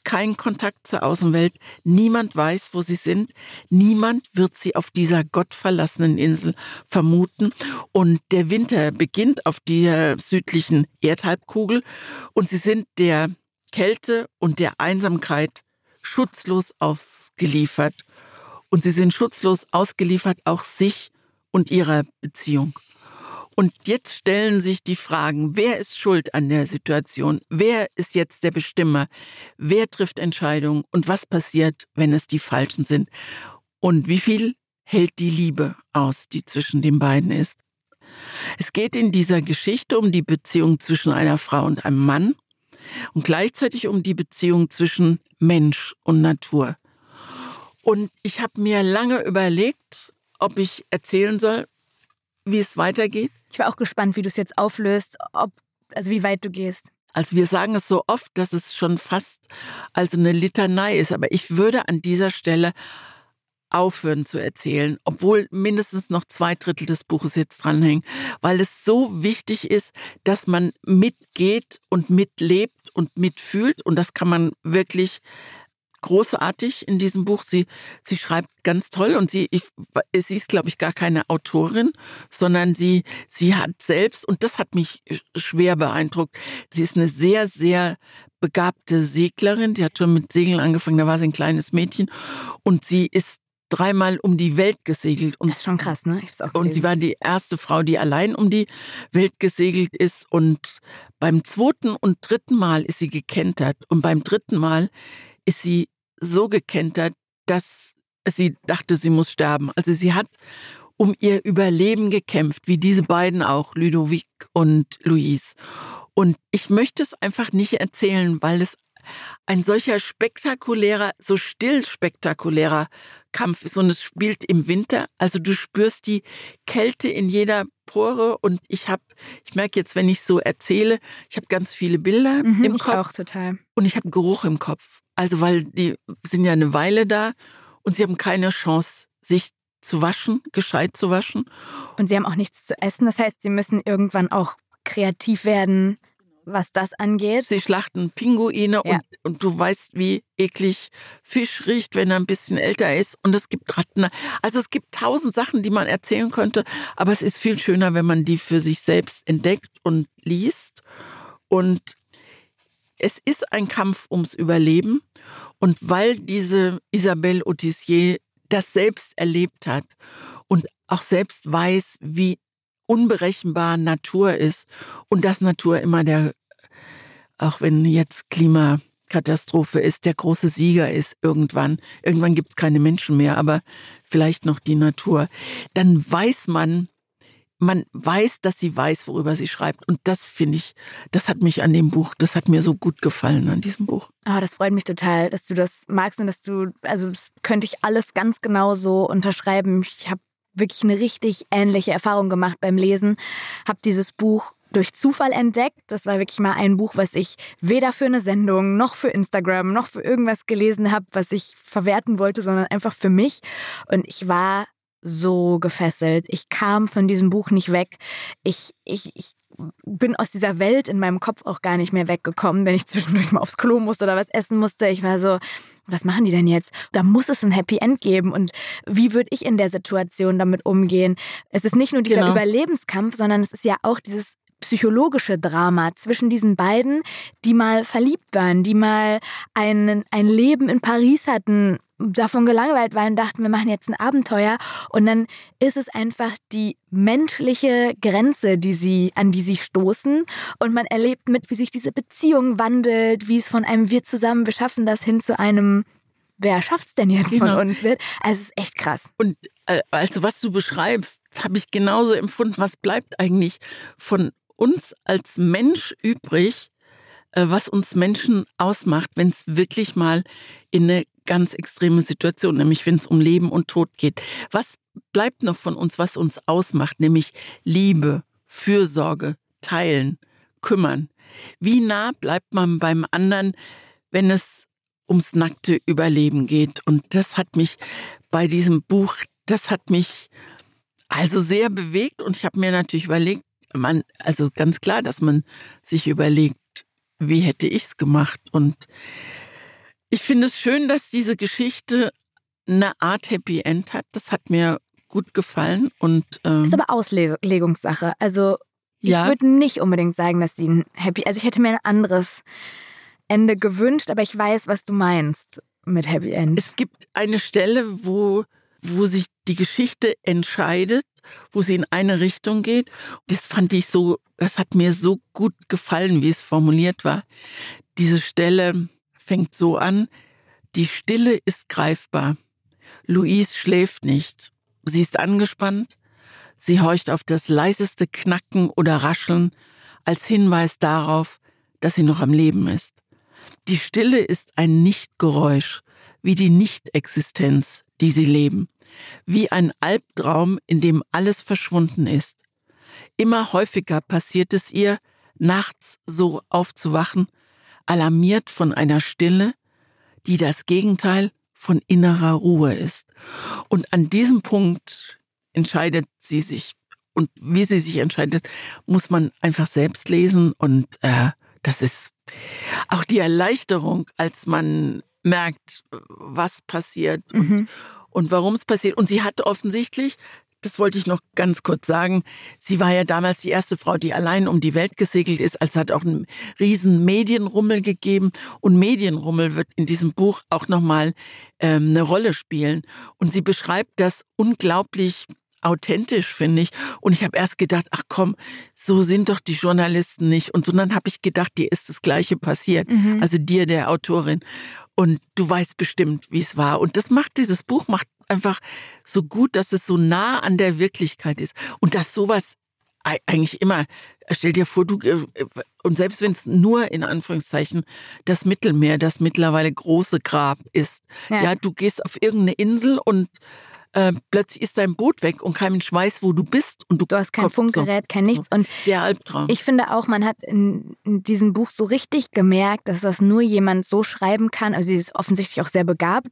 kein Kontakt zur Außenwelt, niemand weiß, wo sie sind, niemand wird sie auf dieser gottverlassenen Insel vermuten und der Winter beginnt auf der südlichen Erdhalbkugel und sie sind der Kälte und der Einsamkeit schutzlos ausgeliefert. Und sie sind schutzlos ausgeliefert auch sich und ihrer Beziehung. Und jetzt stellen sich die Fragen, wer ist schuld an der Situation? Wer ist jetzt der Bestimmer? Wer trifft Entscheidungen? Und was passiert, wenn es die Falschen sind? Und wie viel hält die Liebe aus, die zwischen den beiden ist? Es geht in dieser Geschichte um die Beziehung zwischen einer Frau und einem Mann und gleichzeitig um die Beziehung zwischen Mensch und Natur. Und ich habe mir lange überlegt, ob ich erzählen soll, wie es weitergeht. Ich war auch gespannt, wie du es jetzt auflöst, ob, also wie weit du gehst. Also wir sagen es so oft, dass es schon fast also eine Litanei ist, aber ich würde an dieser Stelle aufhören zu erzählen, obwohl mindestens noch zwei Drittel des Buches jetzt dranhängen, weil es so wichtig ist, dass man mitgeht und mitlebt und mitfühlt und das kann man wirklich großartig in diesem Buch. Sie, sie schreibt ganz toll und sie, ich, sie ist, glaube ich, gar keine Autorin, sondern sie, sie hat selbst, und das hat mich schwer beeindruckt, sie ist eine sehr, sehr begabte Seglerin. Die hat schon mit Segeln angefangen, da war sie ein kleines Mädchen. Und sie ist dreimal um die Welt gesegelt. Und, das ist schon krass, ne? und sie war die erste Frau, die allein um die Welt gesegelt ist. Und beim zweiten und dritten Mal ist sie gekentert. Und beim dritten Mal ist sie so gekentert, dass sie dachte, sie muss sterben. Also sie hat um ihr Überleben gekämpft, wie diese beiden auch, Ludovic und Louise. Und ich möchte es einfach nicht erzählen, weil es ein solcher spektakulärer, so still spektakulärer Kampf ist und es spielt im Winter. Also du spürst die Kälte in jeder Pore und ich habe, ich merke jetzt, wenn ich so erzähle, ich habe ganz viele Bilder mhm, im Kopf. auch total. Und ich habe Geruch im Kopf. Also weil die sind ja eine Weile da und sie haben keine Chance, sich zu waschen, gescheit zu waschen. Und sie haben auch nichts zu essen. Das heißt, sie müssen irgendwann auch kreativ werden, was das angeht. Sie schlachten Pinguine ja. und, und du weißt, wie eklig Fisch riecht, wenn er ein bisschen älter ist. Und es gibt Ratten. Also es gibt tausend Sachen, die man erzählen könnte. Aber es ist viel schöner, wenn man die für sich selbst entdeckt und liest. Und es ist ein Kampf ums Überleben. Und weil diese Isabelle Autissier das selbst erlebt hat und auch selbst weiß, wie unberechenbar Natur ist und dass Natur immer der, auch wenn jetzt Klimakatastrophe ist, der große Sieger ist irgendwann. Irgendwann gibt es keine Menschen mehr, aber vielleicht noch die Natur. Dann weiß man, man weiß, dass sie weiß, worüber sie schreibt. Und das finde ich, das hat mich an dem Buch, das hat mir so gut gefallen an diesem Buch. Oh, das freut mich total, dass du das magst und dass du, also das könnte ich alles ganz genau so unterschreiben. Ich habe wirklich eine richtig ähnliche Erfahrung gemacht beim Lesen. Habe dieses Buch durch Zufall entdeckt. Das war wirklich mal ein Buch, was ich weder für eine Sendung noch für Instagram noch für irgendwas gelesen habe, was ich verwerten wollte, sondern einfach für mich. Und ich war so gefesselt. Ich kam von diesem Buch nicht weg. Ich, ich, ich bin aus dieser Welt in meinem Kopf auch gar nicht mehr weggekommen, wenn ich zwischendurch mal aufs Klo musste oder was essen musste. Ich war so, was machen die denn jetzt? Da muss es ein Happy End geben. Und wie würde ich in der Situation damit umgehen? Es ist nicht nur dieser genau. Überlebenskampf, sondern es ist ja auch dieses psychologische Drama zwischen diesen beiden, die mal verliebt waren, die mal ein, ein Leben in Paris hatten, davon gelangweilt waren und dachten, wir machen jetzt ein Abenteuer. Und dann ist es einfach die menschliche Grenze, die sie, an die sie stoßen. Und man erlebt mit, wie sich diese Beziehung wandelt, wie es von einem Wir zusammen, wir schaffen das hin zu einem Wer schafft's denn jetzt genau. von uns wird? Also es ist echt krass. Und äh, also was du beschreibst, habe ich genauso empfunden. Was bleibt eigentlich von uns als Mensch übrig, was uns Menschen ausmacht, wenn es wirklich mal in eine ganz extreme Situation, nämlich wenn es um Leben und Tod geht. Was bleibt noch von uns, was uns ausmacht, nämlich Liebe, Fürsorge, Teilen, Kümmern. Wie nah bleibt man beim anderen, wenn es ums nackte Überleben geht? Und das hat mich bei diesem Buch, das hat mich also sehr bewegt und ich habe mir natürlich überlegt, man, also ganz klar, dass man sich überlegt, wie hätte ich es gemacht und ich finde es schön, dass diese Geschichte eine Art Happy End hat. Das hat mir gut gefallen und ähm, ist aber Auslegungssache. Also ich ja. würde nicht unbedingt sagen, dass sie ein Happy. Also ich hätte mir ein anderes Ende gewünscht, aber ich weiß, was du meinst mit Happy End. Es gibt eine Stelle, wo wo sich die Geschichte entscheidet, wo sie in eine Richtung geht. Das fand ich so, das hat mir so gut gefallen, wie es formuliert war. Diese Stelle, fängt so an, die Stille ist greifbar. Louise schläft nicht. Sie ist angespannt. Sie horcht auf das leiseste Knacken oder Rascheln als Hinweis darauf, dass sie noch am Leben ist. Die Stille ist ein Nichtgeräusch, wie die Nichtexistenz, die sie leben, wie ein Albtraum, in dem alles verschwunden ist. Immer häufiger passiert es ihr, nachts so aufzuwachen, alarmiert von einer Stille, die das Gegenteil von innerer Ruhe ist. Und an diesem Punkt entscheidet sie sich. Und wie sie sich entscheidet, muss man einfach selbst lesen. Und äh, das ist auch die Erleichterung, als man merkt, was passiert mhm. und, und warum es passiert. Und sie hat offensichtlich das wollte ich noch ganz kurz sagen. Sie war ja damals die erste Frau, die allein um die Welt gesegelt ist. Also hat auch einen riesen Medienrummel gegeben. Und Medienrummel wird in diesem Buch auch nochmal ähm, eine Rolle spielen. Und sie beschreibt das unglaublich authentisch, finde ich. Und ich habe erst gedacht, ach komm, so sind doch die Journalisten nicht. Und dann habe ich gedacht, dir ist das Gleiche passiert. Mhm. Also dir, der Autorin. Und du weißt bestimmt, wie es war. Und das macht dieses Buch, macht einfach so gut, dass es so nah an der Wirklichkeit ist und dass sowas eigentlich immer, stell dir vor, du, äh, und selbst wenn es nur in Anführungszeichen das Mittelmeer, das mittlerweile große Grab ist, ja, ja du gehst auf irgendeine Insel und äh, plötzlich ist dein Boot weg und kein Mensch weiß, wo du bist. Und du, du hast kein Funkgerät, so, kein nichts. Und der Albtraum. Ich finde auch, man hat in, in, diesem Buch so richtig gemerkt, dass das nur jemand so schreiben kann. Also sie ist offensichtlich auch sehr begabt,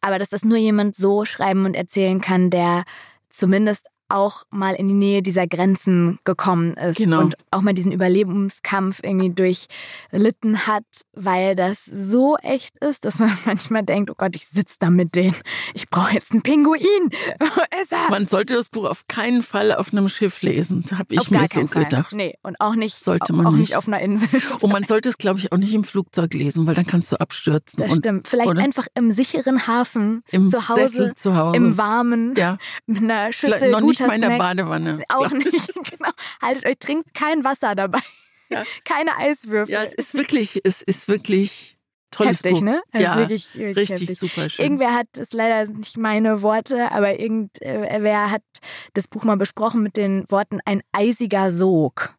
aber dass das nur jemand so schreiben und erzählen kann, der zumindest auch mal in die Nähe dieser Grenzen gekommen ist genau. und auch mal diesen Überlebenskampf irgendwie durchlitten hat, weil das so echt ist, dass man manchmal denkt, oh Gott, ich sitze da mit denen, ich brauche jetzt einen Pinguin. man sollte das Buch auf keinen Fall auf einem Schiff lesen, habe ich auf mir so Fall. gedacht. Nee, und auch nicht, sollte man auch nicht. nicht auf einer Insel. Und man sollte es, glaube ich, auch nicht im Flugzeug lesen, weil dann kannst du abstürzen. Das und, stimmt. Vielleicht oder? einfach im sicheren Hafen, Im zu Hause, zu Hause, im Warmen, ja. mit einer Schüssel noch nicht mal in der Badewanne. Auch nicht, genau. Haltet euch, trinkt kein Wasser dabei. Ja. Keine Eiswürfel. Ja, es ist wirklich, es ist wirklich tolles heftig, Buch. ne? Es ja, wirklich, wirklich richtig heftig. super schön. Irgendwer hat, es leider nicht meine Worte, aber irgendwer hat das Buch mal besprochen mit den Worten ein eisiger Sog.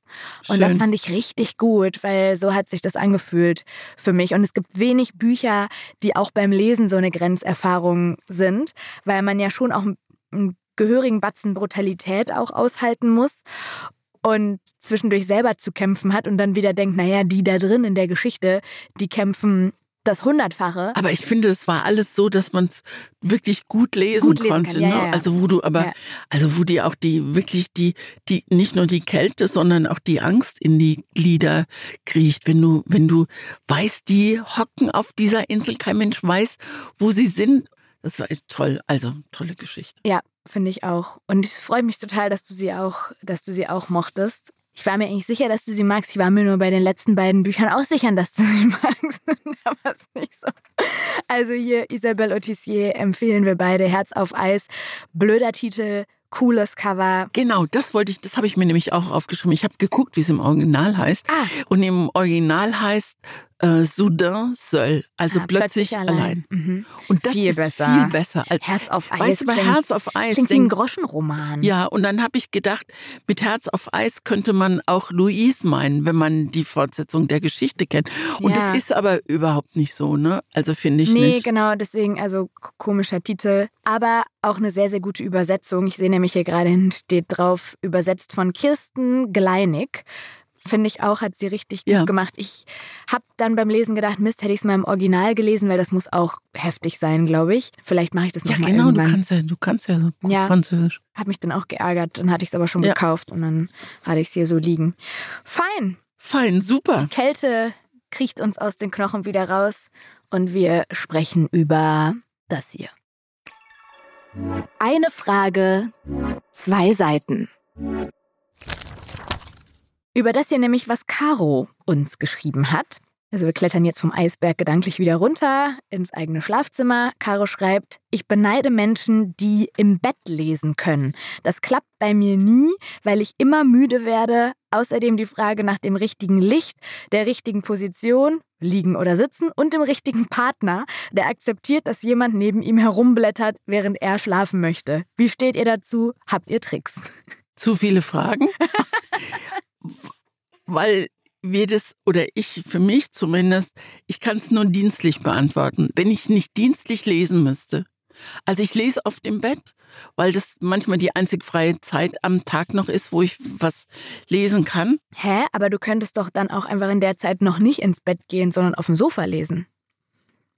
Und das fand ich richtig gut, weil so hat sich das angefühlt für mich. Und es gibt wenig Bücher, die auch beim Lesen so eine Grenzerfahrung sind, weil man ja schon auch ein gehörigen Batzen Brutalität auch aushalten muss und zwischendurch selber zu kämpfen hat und dann wieder denkt, naja, die da drin in der Geschichte, die kämpfen das Hundertfache. Aber ich finde, es war alles so, dass man es wirklich gut lesen, gut lesen konnte. Ja, ne? ja. Also wo du aber, ja. also wo dir auch die wirklich die, die, nicht nur die Kälte, sondern auch die Angst in die Glieder kriecht. Wenn du, wenn du weißt, die hocken auf dieser Insel, kein Mensch weiß, wo sie sind. Das war echt toll. Also tolle Geschichte. Ja, finde ich auch. Und ich freue mich total, dass du sie auch, dass du sie auch mochtest. Ich war mir eigentlich sicher, dass du sie magst. Ich war mir nur bei den letzten beiden Büchern auch sicher, dass du sie magst. da war es nicht so. Also hier Isabelle Autissier empfehlen wir beide. Herz auf Eis. Blöder Titel, cooles Cover. Genau, das wollte ich, das habe ich mir nämlich auch aufgeschrieben. Ich habe geguckt, wie es im Original heißt. Ah. Und im Original heißt äh, Soudain seul, also Ah, plötzlich, plötzlich allein. allein. Mhm. Und das Viel ist besser. viel besser als Herz auf Eis. Weißt du, bei klingt- Herz auf Eis Klingt wie ein denk- Groschenroman. Ja, und dann habe ich gedacht, mit Herz auf Eis könnte man auch Louise meinen, wenn man die Fortsetzung der Geschichte kennt. Und Ja. das ist aber überhaupt nicht so, ne? Also finde ich Nee, nicht. genau, deswegen, also komischer Titel, aber auch eine sehr, sehr gute Übersetzung. Ich sehe nämlich hier gerade hin, steht drauf, übersetzt von Kirsten Gleinig. Finde ich auch, hat sie richtig gut Ja. gemacht. Ich habe dann beim Lesen gedacht, Mist, hätte ich es mal im Original gelesen, weil das muss auch heftig sein, glaube ich. Vielleicht mache ich das Ja, nochmal genau, du irgendwann. kannst ja, du kannst ja so gut Ja. Französisch. Habe mich dann auch geärgert. Dann hatte ich es aber schon Ja. gekauft und dann hatte ich es hier so liegen. Fein. Fein, super. Die Kälte kriecht uns aus den Knochen wieder raus und wir sprechen über das hier. Eine Frage, zwei Seiten. Über das hier nämlich, was Caro uns geschrieben hat. Also wir klettern jetzt vom Eisberg gedanklich wieder runter ins eigene Schlafzimmer. Caro schreibt, ich beneide Menschen, die im Bett lesen können. Das klappt bei mir nie, weil ich immer müde werde. Außerdem die Frage nach dem richtigen Licht, der richtigen Position, liegen oder sitzen und dem richtigen Partner, der akzeptiert, dass jemand neben ihm herumblättert, während er schlafen möchte. Wie steht ihr dazu? Habt ihr Tricks? Zu viele Fragen. Weil wir das, oder ich für mich zumindest, ich kann es nur dienstlich beantworten. Wenn ich nicht dienstlich lesen müsste. Also ich lese oft im Bett, weil das manchmal die einzig freie Zeit am Tag noch ist, wo ich was lesen kann. Hä? Aber du könntest doch dann auch einfach in der Zeit noch nicht ins Bett gehen, sondern auf dem Sofa lesen.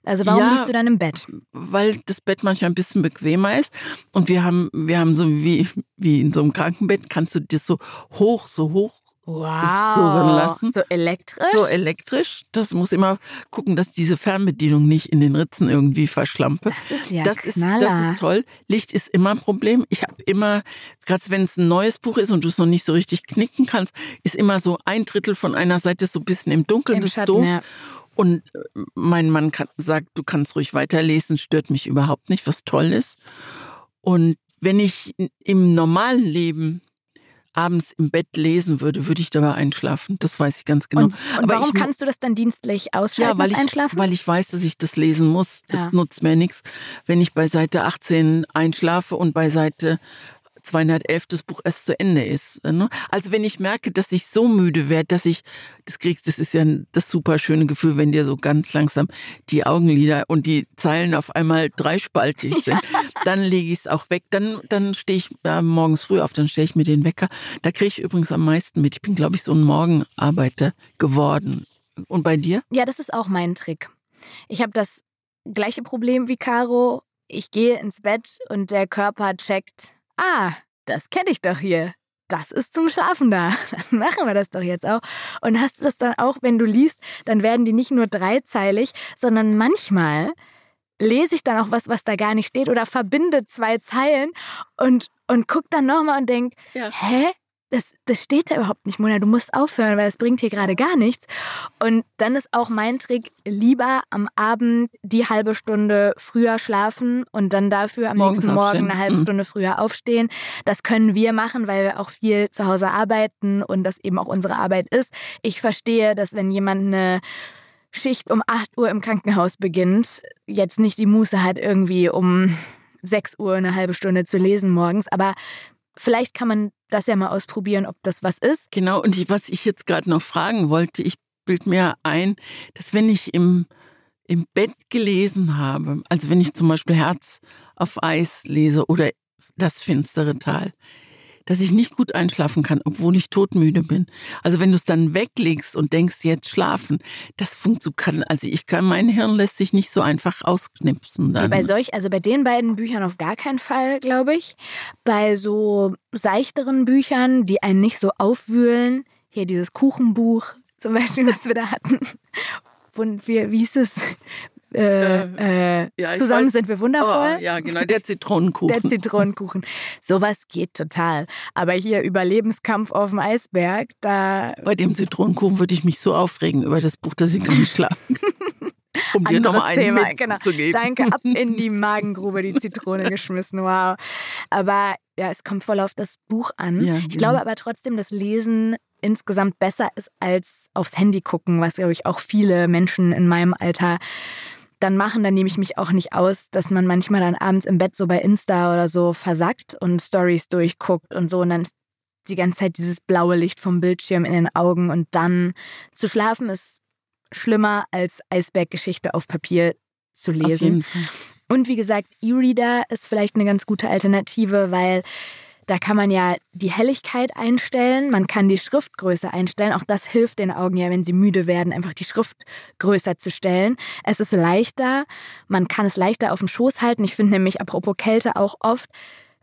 Also warum Ja. liest du dann im Bett? weil das Bett manchmal ein bisschen bequemer ist. Und wir haben, wir haben so wie, wie in so einem Krankenbett, kannst du das so hoch, so hoch, surren lassen. So elektrisch? so elektrisch. Das muss immer gucken, dass diese Fernbedienung nicht in den Ritzen irgendwie verschlampe. das ist ja das ist, das ist toll. Licht ist immer ein Problem. Ich habe immer, gerade wenn es ein neues Buch ist und du es noch nicht so richtig knicken kannst, ist immer so ein Drittel von einer Seite so ein bisschen im Dunkeln. Im das ist Schatten, doof. ja. Und äh, mein Mann kann, sagt, du kannst ruhig weiterlesen, stört mich überhaupt nicht, was toll ist. Und wenn ich im normalen Leben abends im Bett lesen würde, würde ich dabei einschlafen. Das weiß ich ganz genau. Und, und Aber warum ich, kannst du das dann dienstlich ausschalten, ja, weil ich, Einschlafen? weil ich weiß, dass ich das lesen muss. Ja. Es nutzt mir nichts, wenn ich bei Seite 18 einschlafe und bei Seite 211 das Buch erst zu Ende ist. ne? Also wenn ich merke, dass ich so müde werde, dass ich das kriegst, das ist ja das super schöne Gefühl, wenn dir so ganz langsam die Augenlider und die Zeilen auf einmal dreispaltig sind, dann lege ich es auch weg. Dann, dann stehe ich äh, morgens früh auf, dann stelle ich mir den Wecker. Da kriege ich übrigens am meisten mit. Ich bin, glaube ich, so ein Morgenarbeiter geworden. Und bei dir? Ja, das ist auch mein Trick. Ich habe das gleiche Problem wie Caro. Ich gehe ins Bett und der Körper checkt, ah, das kenne ich doch hier. Das ist zum Schlafen da. Dann machen wir das doch jetzt auch. Und hast du das dann auch, wenn du liest, dann werden die nicht nur dreizeilig, sondern manchmal lese ich dann auch was, was da gar nicht steht oder verbinde zwei Zeilen und, und guck dann nochmal und denk, Ja. hä? Das, das steht da überhaupt nicht, Mona. Du musst aufhören, weil das bringt hier gerade gar nichts. Und dann ist auch mein Trick, lieber am Abend die halbe Stunde früher schlafen und dann dafür am Morgens nächsten Morgen aufstehen. eine halbe Mhm. Stunde früher aufstehen. Das können wir machen, weil wir auch viel zu Hause arbeiten und das eben auch unsere Arbeit ist. Ich verstehe, dass wenn jemand eine Schicht um 8 Uhr im Krankenhaus beginnt, jetzt nicht die Muße hat, irgendwie um 6 Uhr eine halbe Stunde zu lesen morgens. Aber vielleicht kann man das ja mal ausprobieren, ob das was ist. Genau, und ich, was ich jetzt gerade noch fragen wollte, ich bild mir ein, dass wenn ich im, im Bett gelesen habe, also wenn ich zum Beispiel Herz auf Eis lese oder das finstere Tal, dass ich nicht gut einschlafen kann, obwohl ich todmüde bin. Also wenn du es dann weglegst und denkst, jetzt schlafen, das funktioniert, also ich kann, mein Hirn lässt sich nicht so einfach ausknipsen dann. bei solch, also bei den beiden Büchern auf gar keinen Fall, glaube ich. Bei so seichteren Büchern, die einen nicht so aufwühlen, hier dieses Kuchenbuch zum Beispiel, was wir da hatten. Und wie, wie hieß es? Äh, äh, ja, ich zusammen weiß. sind wir wundervoll. Oh, ja, genau, der Zitronenkuchen. Der Zitronenkuchen. Sowas geht total. Aber hier Überlebenskampf auf dem Eisberg, da Bei dem Zitronenkuchen würde ich mich so aufregen über das Buch, dass ich gar nicht schlafen kann. Um dir nochmal einen Thema. Genau. zu geben. Danke, ab in die Magengrube die Zitrone geschmissen. Wow. Aber ja, es kommt voll auf das Buch an. Ja, ich genau. glaube aber trotzdem, dass Lesen insgesamt besser ist als aufs Handy gucken, was, glaube ich, auch viele Menschen in meinem Alter dann machen. Dann nehme ich mich auch nicht aus, dass man manchmal dann abends im Bett so bei Insta oder so versackt und Stories durchguckt und so und dann die ganze Zeit dieses blaue Licht vom Bildschirm in den Augen und dann zu schlafen ist schlimmer als Eisberggeschichte auf Papier zu lesen. Und wie gesagt, E-Reader ist vielleicht eine ganz gute Alternative, weil da kann man ja die Helligkeit einstellen, man kann die Schriftgröße einstellen. Auch das hilft den Augen ja, wenn sie müde werden, einfach die Schrift größer zu stellen. Es ist leichter, man kann es leichter auf dem Schoß halten. Ich finde nämlich, apropos Kälte, auch oft,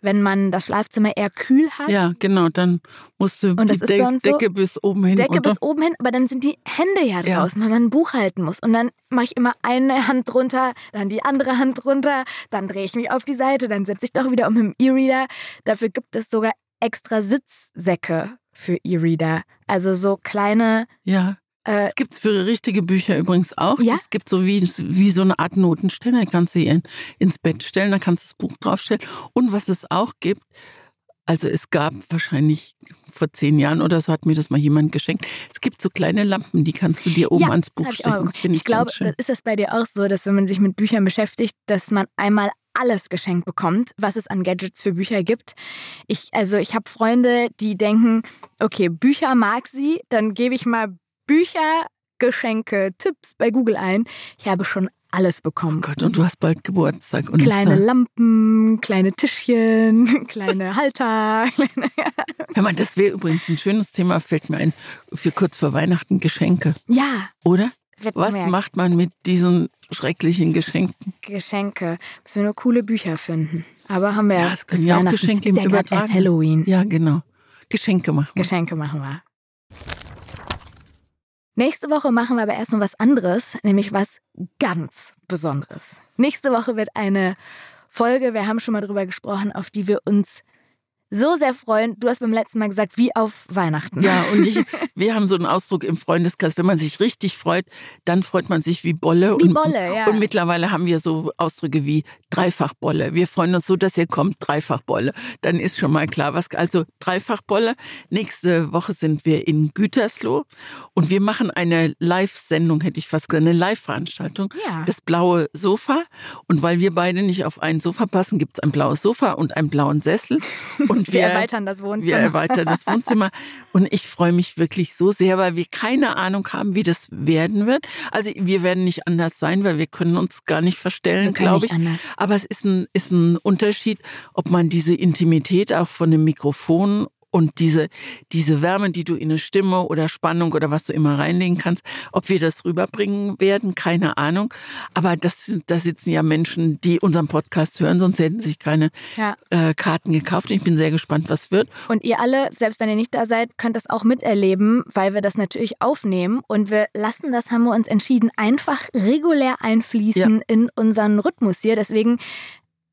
wenn man das Schlafzimmer eher kühl hat, Ja, genau, dann musst du Und die uns so, Decke bis oben hin Decke runter. bis oben hin, aber dann sind die Hände ja Ja. draußen, weil man ein Buch halten muss. Und dann mache ich immer eine Hand drunter, dann die andere Hand drunter, dann drehe ich mich auf die Seite, dann setze ich doch wieder um mit dem E-Reader. Dafür gibt es sogar extra Sitzsäcke für E-Reader. Also so kleine. Ja. Äh, Es gibt für richtige Bücher übrigens auch. Ja? Es gibt so wie, wie so eine Art Notenständer. Da kannst du in, ins Bett stellen, da kannst du das Buch draufstellen. Und was es auch gibt, also es gab wahrscheinlich vor zehn Jahren oder so hat mir das mal jemand geschenkt. Es gibt so kleine Lampen, die kannst du dir oben Ja, ans Buch stecken. ich, ich glaube, das ist das bei dir auch so, dass wenn man sich mit Büchern beschäftigt, dass man einmal alles geschenkt bekommt, was es an Gadgets für Bücher gibt. Ich, also ich habe Freunde, die denken, okay, Bücher mag sie, dann gebe ich mal Bücher, Geschenke, Tipps bei Google ein. Ich habe schon alles bekommen. Oh Gott, und du hast bald Geburtstag. Und kleine Lampen, kleine Tischchen, kleine Halter. Hör mal, das wäre übrigens ein schönes Thema, fällt mir ein, für kurz vor Weihnachten Geschenke, ja, oder? Was gemerkt. macht man mit diesen schrecklichen Geschenken? Geschenke. Müssen wir nur coole Bücher finden. Aber haben wir Ja, ja, es können ja auch. Geschenke ist im ja erst Übertragenen. Halloween. Ja, genau. Geschenke machen. wir. Geschenke machen wir. Nächste Woche machen wir aber erstmal was anderes, nämlich was ganz Besonderes. Nächste Woche wird eine Folge, wir haben schon mal drüber gesprochen, auf die wir uns so sehr freuen. Du hast beim letzten Mal gesagt, wie auf Weihnachten. Ja, und ich, wir haben so einen Ausdruck im Freundeskreis, wenn man sich richtig freut, dann freut man sich wie Bolle. Wie und, Bolle, ja. Und mittlerweile haben wir so Ausdrücke wie Dreifachbolle. Wir freuen uns so, dass ihr kommt, Dreifachbolle. Dann ist schon mal klar, was, also Dreifachbolle. Nächste Woche sind wir in Gütersloh und wir machen eine Live-Sendung, hätte ich fast gesagt, eine Live-Veranstaltung. Ja. Das blaue Sofa. Und weil wir beide nicht auf ein Sofa passen, gibt es ein blaues Sofa und einen blauen Sessel. Und wir, erweitern das Wohnzimmer. wir erweitern das Wohnzimmer. Und ich freue mich wirklich so sehr, weil wir keine Ahnung haben, wie das werden wird. Also wir werden nicht anders sein, weil wir können uns gar nicht verstellen, Wir glaube ich. anders. Aber es ist ein, ist ein Unterschied, ob man diese Intimität auch von dem Mikrofon und diese, diese Wärme, die du in eine Stimme oder Spannung oder was du immer reinlegen kannst, ob wir das rüberbringen werden, keine Ahnung. Aber das, da sitzen ja Menschen, die unseren Podcast hören, sonst hätten sich keine Ja. äh, Karten gekauft. Ich bin sehr gespannt, was wird. Und ihr alle, selbst wenn ihr nicht da seid, könnt das auch miterleben, weil wir das natürlich aufnehmen. Und wir lassen das, haben wir uns entschieden, einfach regulär einfließen in unseren Rhythmus hier. Deswegen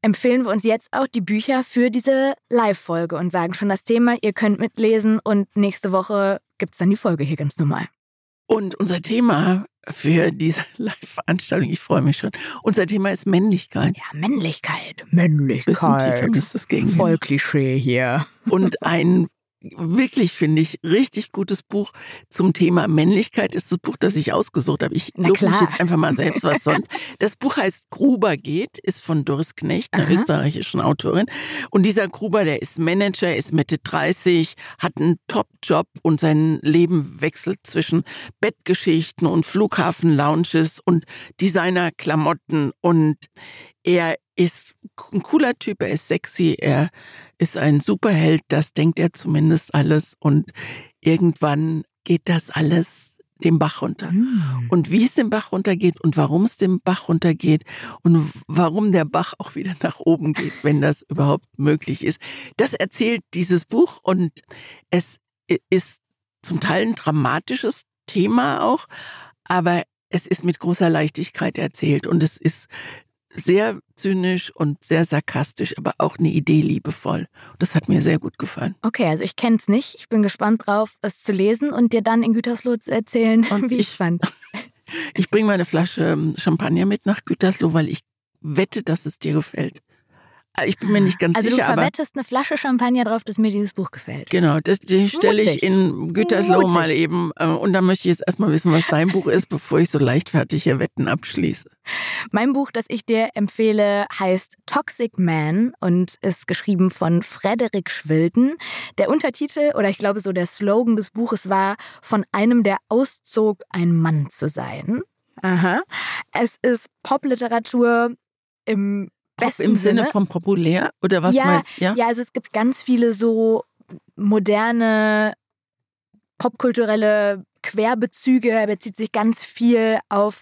empfehlen wir uns jetzt auch die Bücher für diese Live-Folge und sagen schon das Thema, ihr könnt mitlesen und nächste Woche gibt es dann die Folge hier ganz normal. Und unser Thema für diese Live-Veranstaltung, ich freue mich schon, unser Thema ist Männlichkeit. Ja, Männlichkeit. Bisschen tiefer müsste es gehen. Voll Klischee hier. Und ein wirklich, finde ich, richtig gutes Buch zum Thema Männlichkeit ist das Buch, das ich ausgesucht habe. Ich lobe mich jetzt einfach mal selbst, was sonst. Das Buch heißt Gruber geht, ist von Doris Knecht, einer Aha. österreichischen Autorin. Und dieser Gruber, der ist Manager, ist Mitte 30, hat einen Top-Job und sein Leben wechselt zwischen Bettgeschichten und Flughafen-Lounges und Designer-Klamotten und er ist ein cooler Typ, er ist sexy, er ist ein Superheld, das denkt er zumindest alles und irgendwann geht das alles den Bach runter. Und wie es den Bach runtergeht und warum es den Bach runtergeht und warum der Bach auch wieder nach oben geht, wenn das überhaupt möglich ist, das erzählt dieses Buch und es ist zum Teil ein dramatisches Thema auch, aber es ist mit großer Leichtigkeit erzählt und es ist sehr zynisch und sehr sarkastisch, aber auch eine Idee liebevoll. Das hat mir sehr gut gefallen. Okay, also ich kenne es nicht. Ich bin gespannt drauf, es zu lesen und dir dann in Gütersloh zu erzählen, und wie ich fand. ich bringe meine Flasche ähm, Champagner mit nach Gütersloh, weil ich wette, dass es dir gefällt. Äh, ich bin mir nicht ganz also sicher. Also du verwettest eine Flasche Champagner drauf, dass mir dieses Buch gefällt. Genau, das, die stelle ich in Gütersloh Mutig. mal eben. Äh, und da möchte ich jetzt erstmal wissen, was dein Buch ist, bevor ich so leichtfertig hier Wetten abschließe. Mein Buch, das ich dir empfehle, heißt Toxic Man und ist geschrieben von Frederik Schwilden. Der Untertitel oder ich glaube so der Slogan des Buches war, von einem, der auszog, ein Mann zu sein. Aha. Es ist Popliteratur im Pop im Sinne, von populär oder was ja, meinst du? Ja? ja, also es gibt ganz viele so moderne popkulturelle Querbezüge. Er bezieht sich ganz viel auf,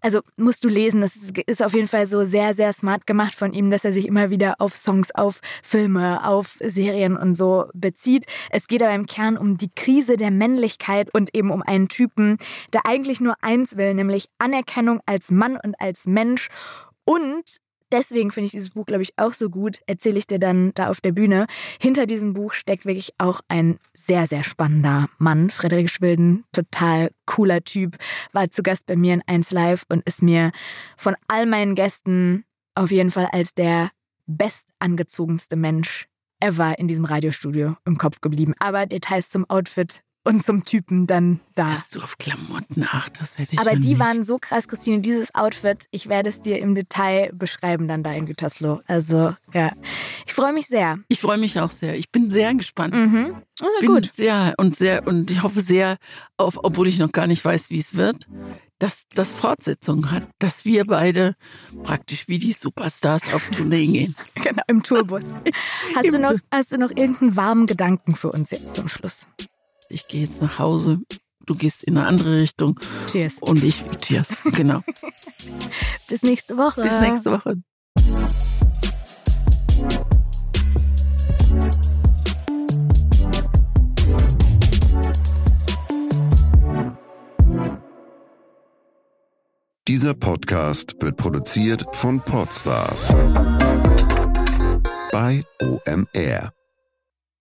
also musst du lesen, das ist auf jeden Fall so sehr, sehr smart gemacht von ihm, dass er sich immer wieder auf Songs, auf Filme, auf Serien und so bezieht. Es geht aber im Kern um die Krise der Männlichkeit und eben um einen Typen, der eigentlich nur eins will, nämlich Anerkennung als Mann und als Mensch und deswegen finde ich dieses Buch, glaube ich, auch so gut, erzähle ich dir dann da auf der Bühne. Hinter diesem Buch steckt wirklich auch ein sehr, sehr spannender Mann. Frederik Schwilden, total cooler Typ, war zu Gast bei mir in 1 Live und ist mir von all meinen Gästen auf jeden Fall als der bestangezogenste Mensch ever in diesem Radiostudio im Kopf geblieben. Aber Details zum Outfit und zum Typen dann da. Dass du auf Klamotten achtest, hätte ich Aber ja die nicht. waren so krass, Christine, dieses Outfit, ich werde es dir im Detail beschreiben dann da in Gütersloh. Also, ja. Ich freue mich sehr. Ich freue mich auch sehr. Ich bin sehr gespannt. Mhm. Also bin gut. Sehr und sehr und ich hoffe sehr, auf, obwohl ich noch gar nicht weiß, wie es wird, dass das Fortsetzung hat, dass wir beide praktisch wie die Superstars auf Tournee gehen. Genau, im Tourbus. Hast, Im du noch, hast du noch irgendeinen warmen Gedanken für uns jetzt zum Schluss? Ich gehe jetzt nach Hause, du gehst in eine andere Richtung. Cheers. Und ich, cheers, genau. Bis nächste Woche. Bis nächste Woche. Dieser Podcast wird produziert von Podstars bei OMR.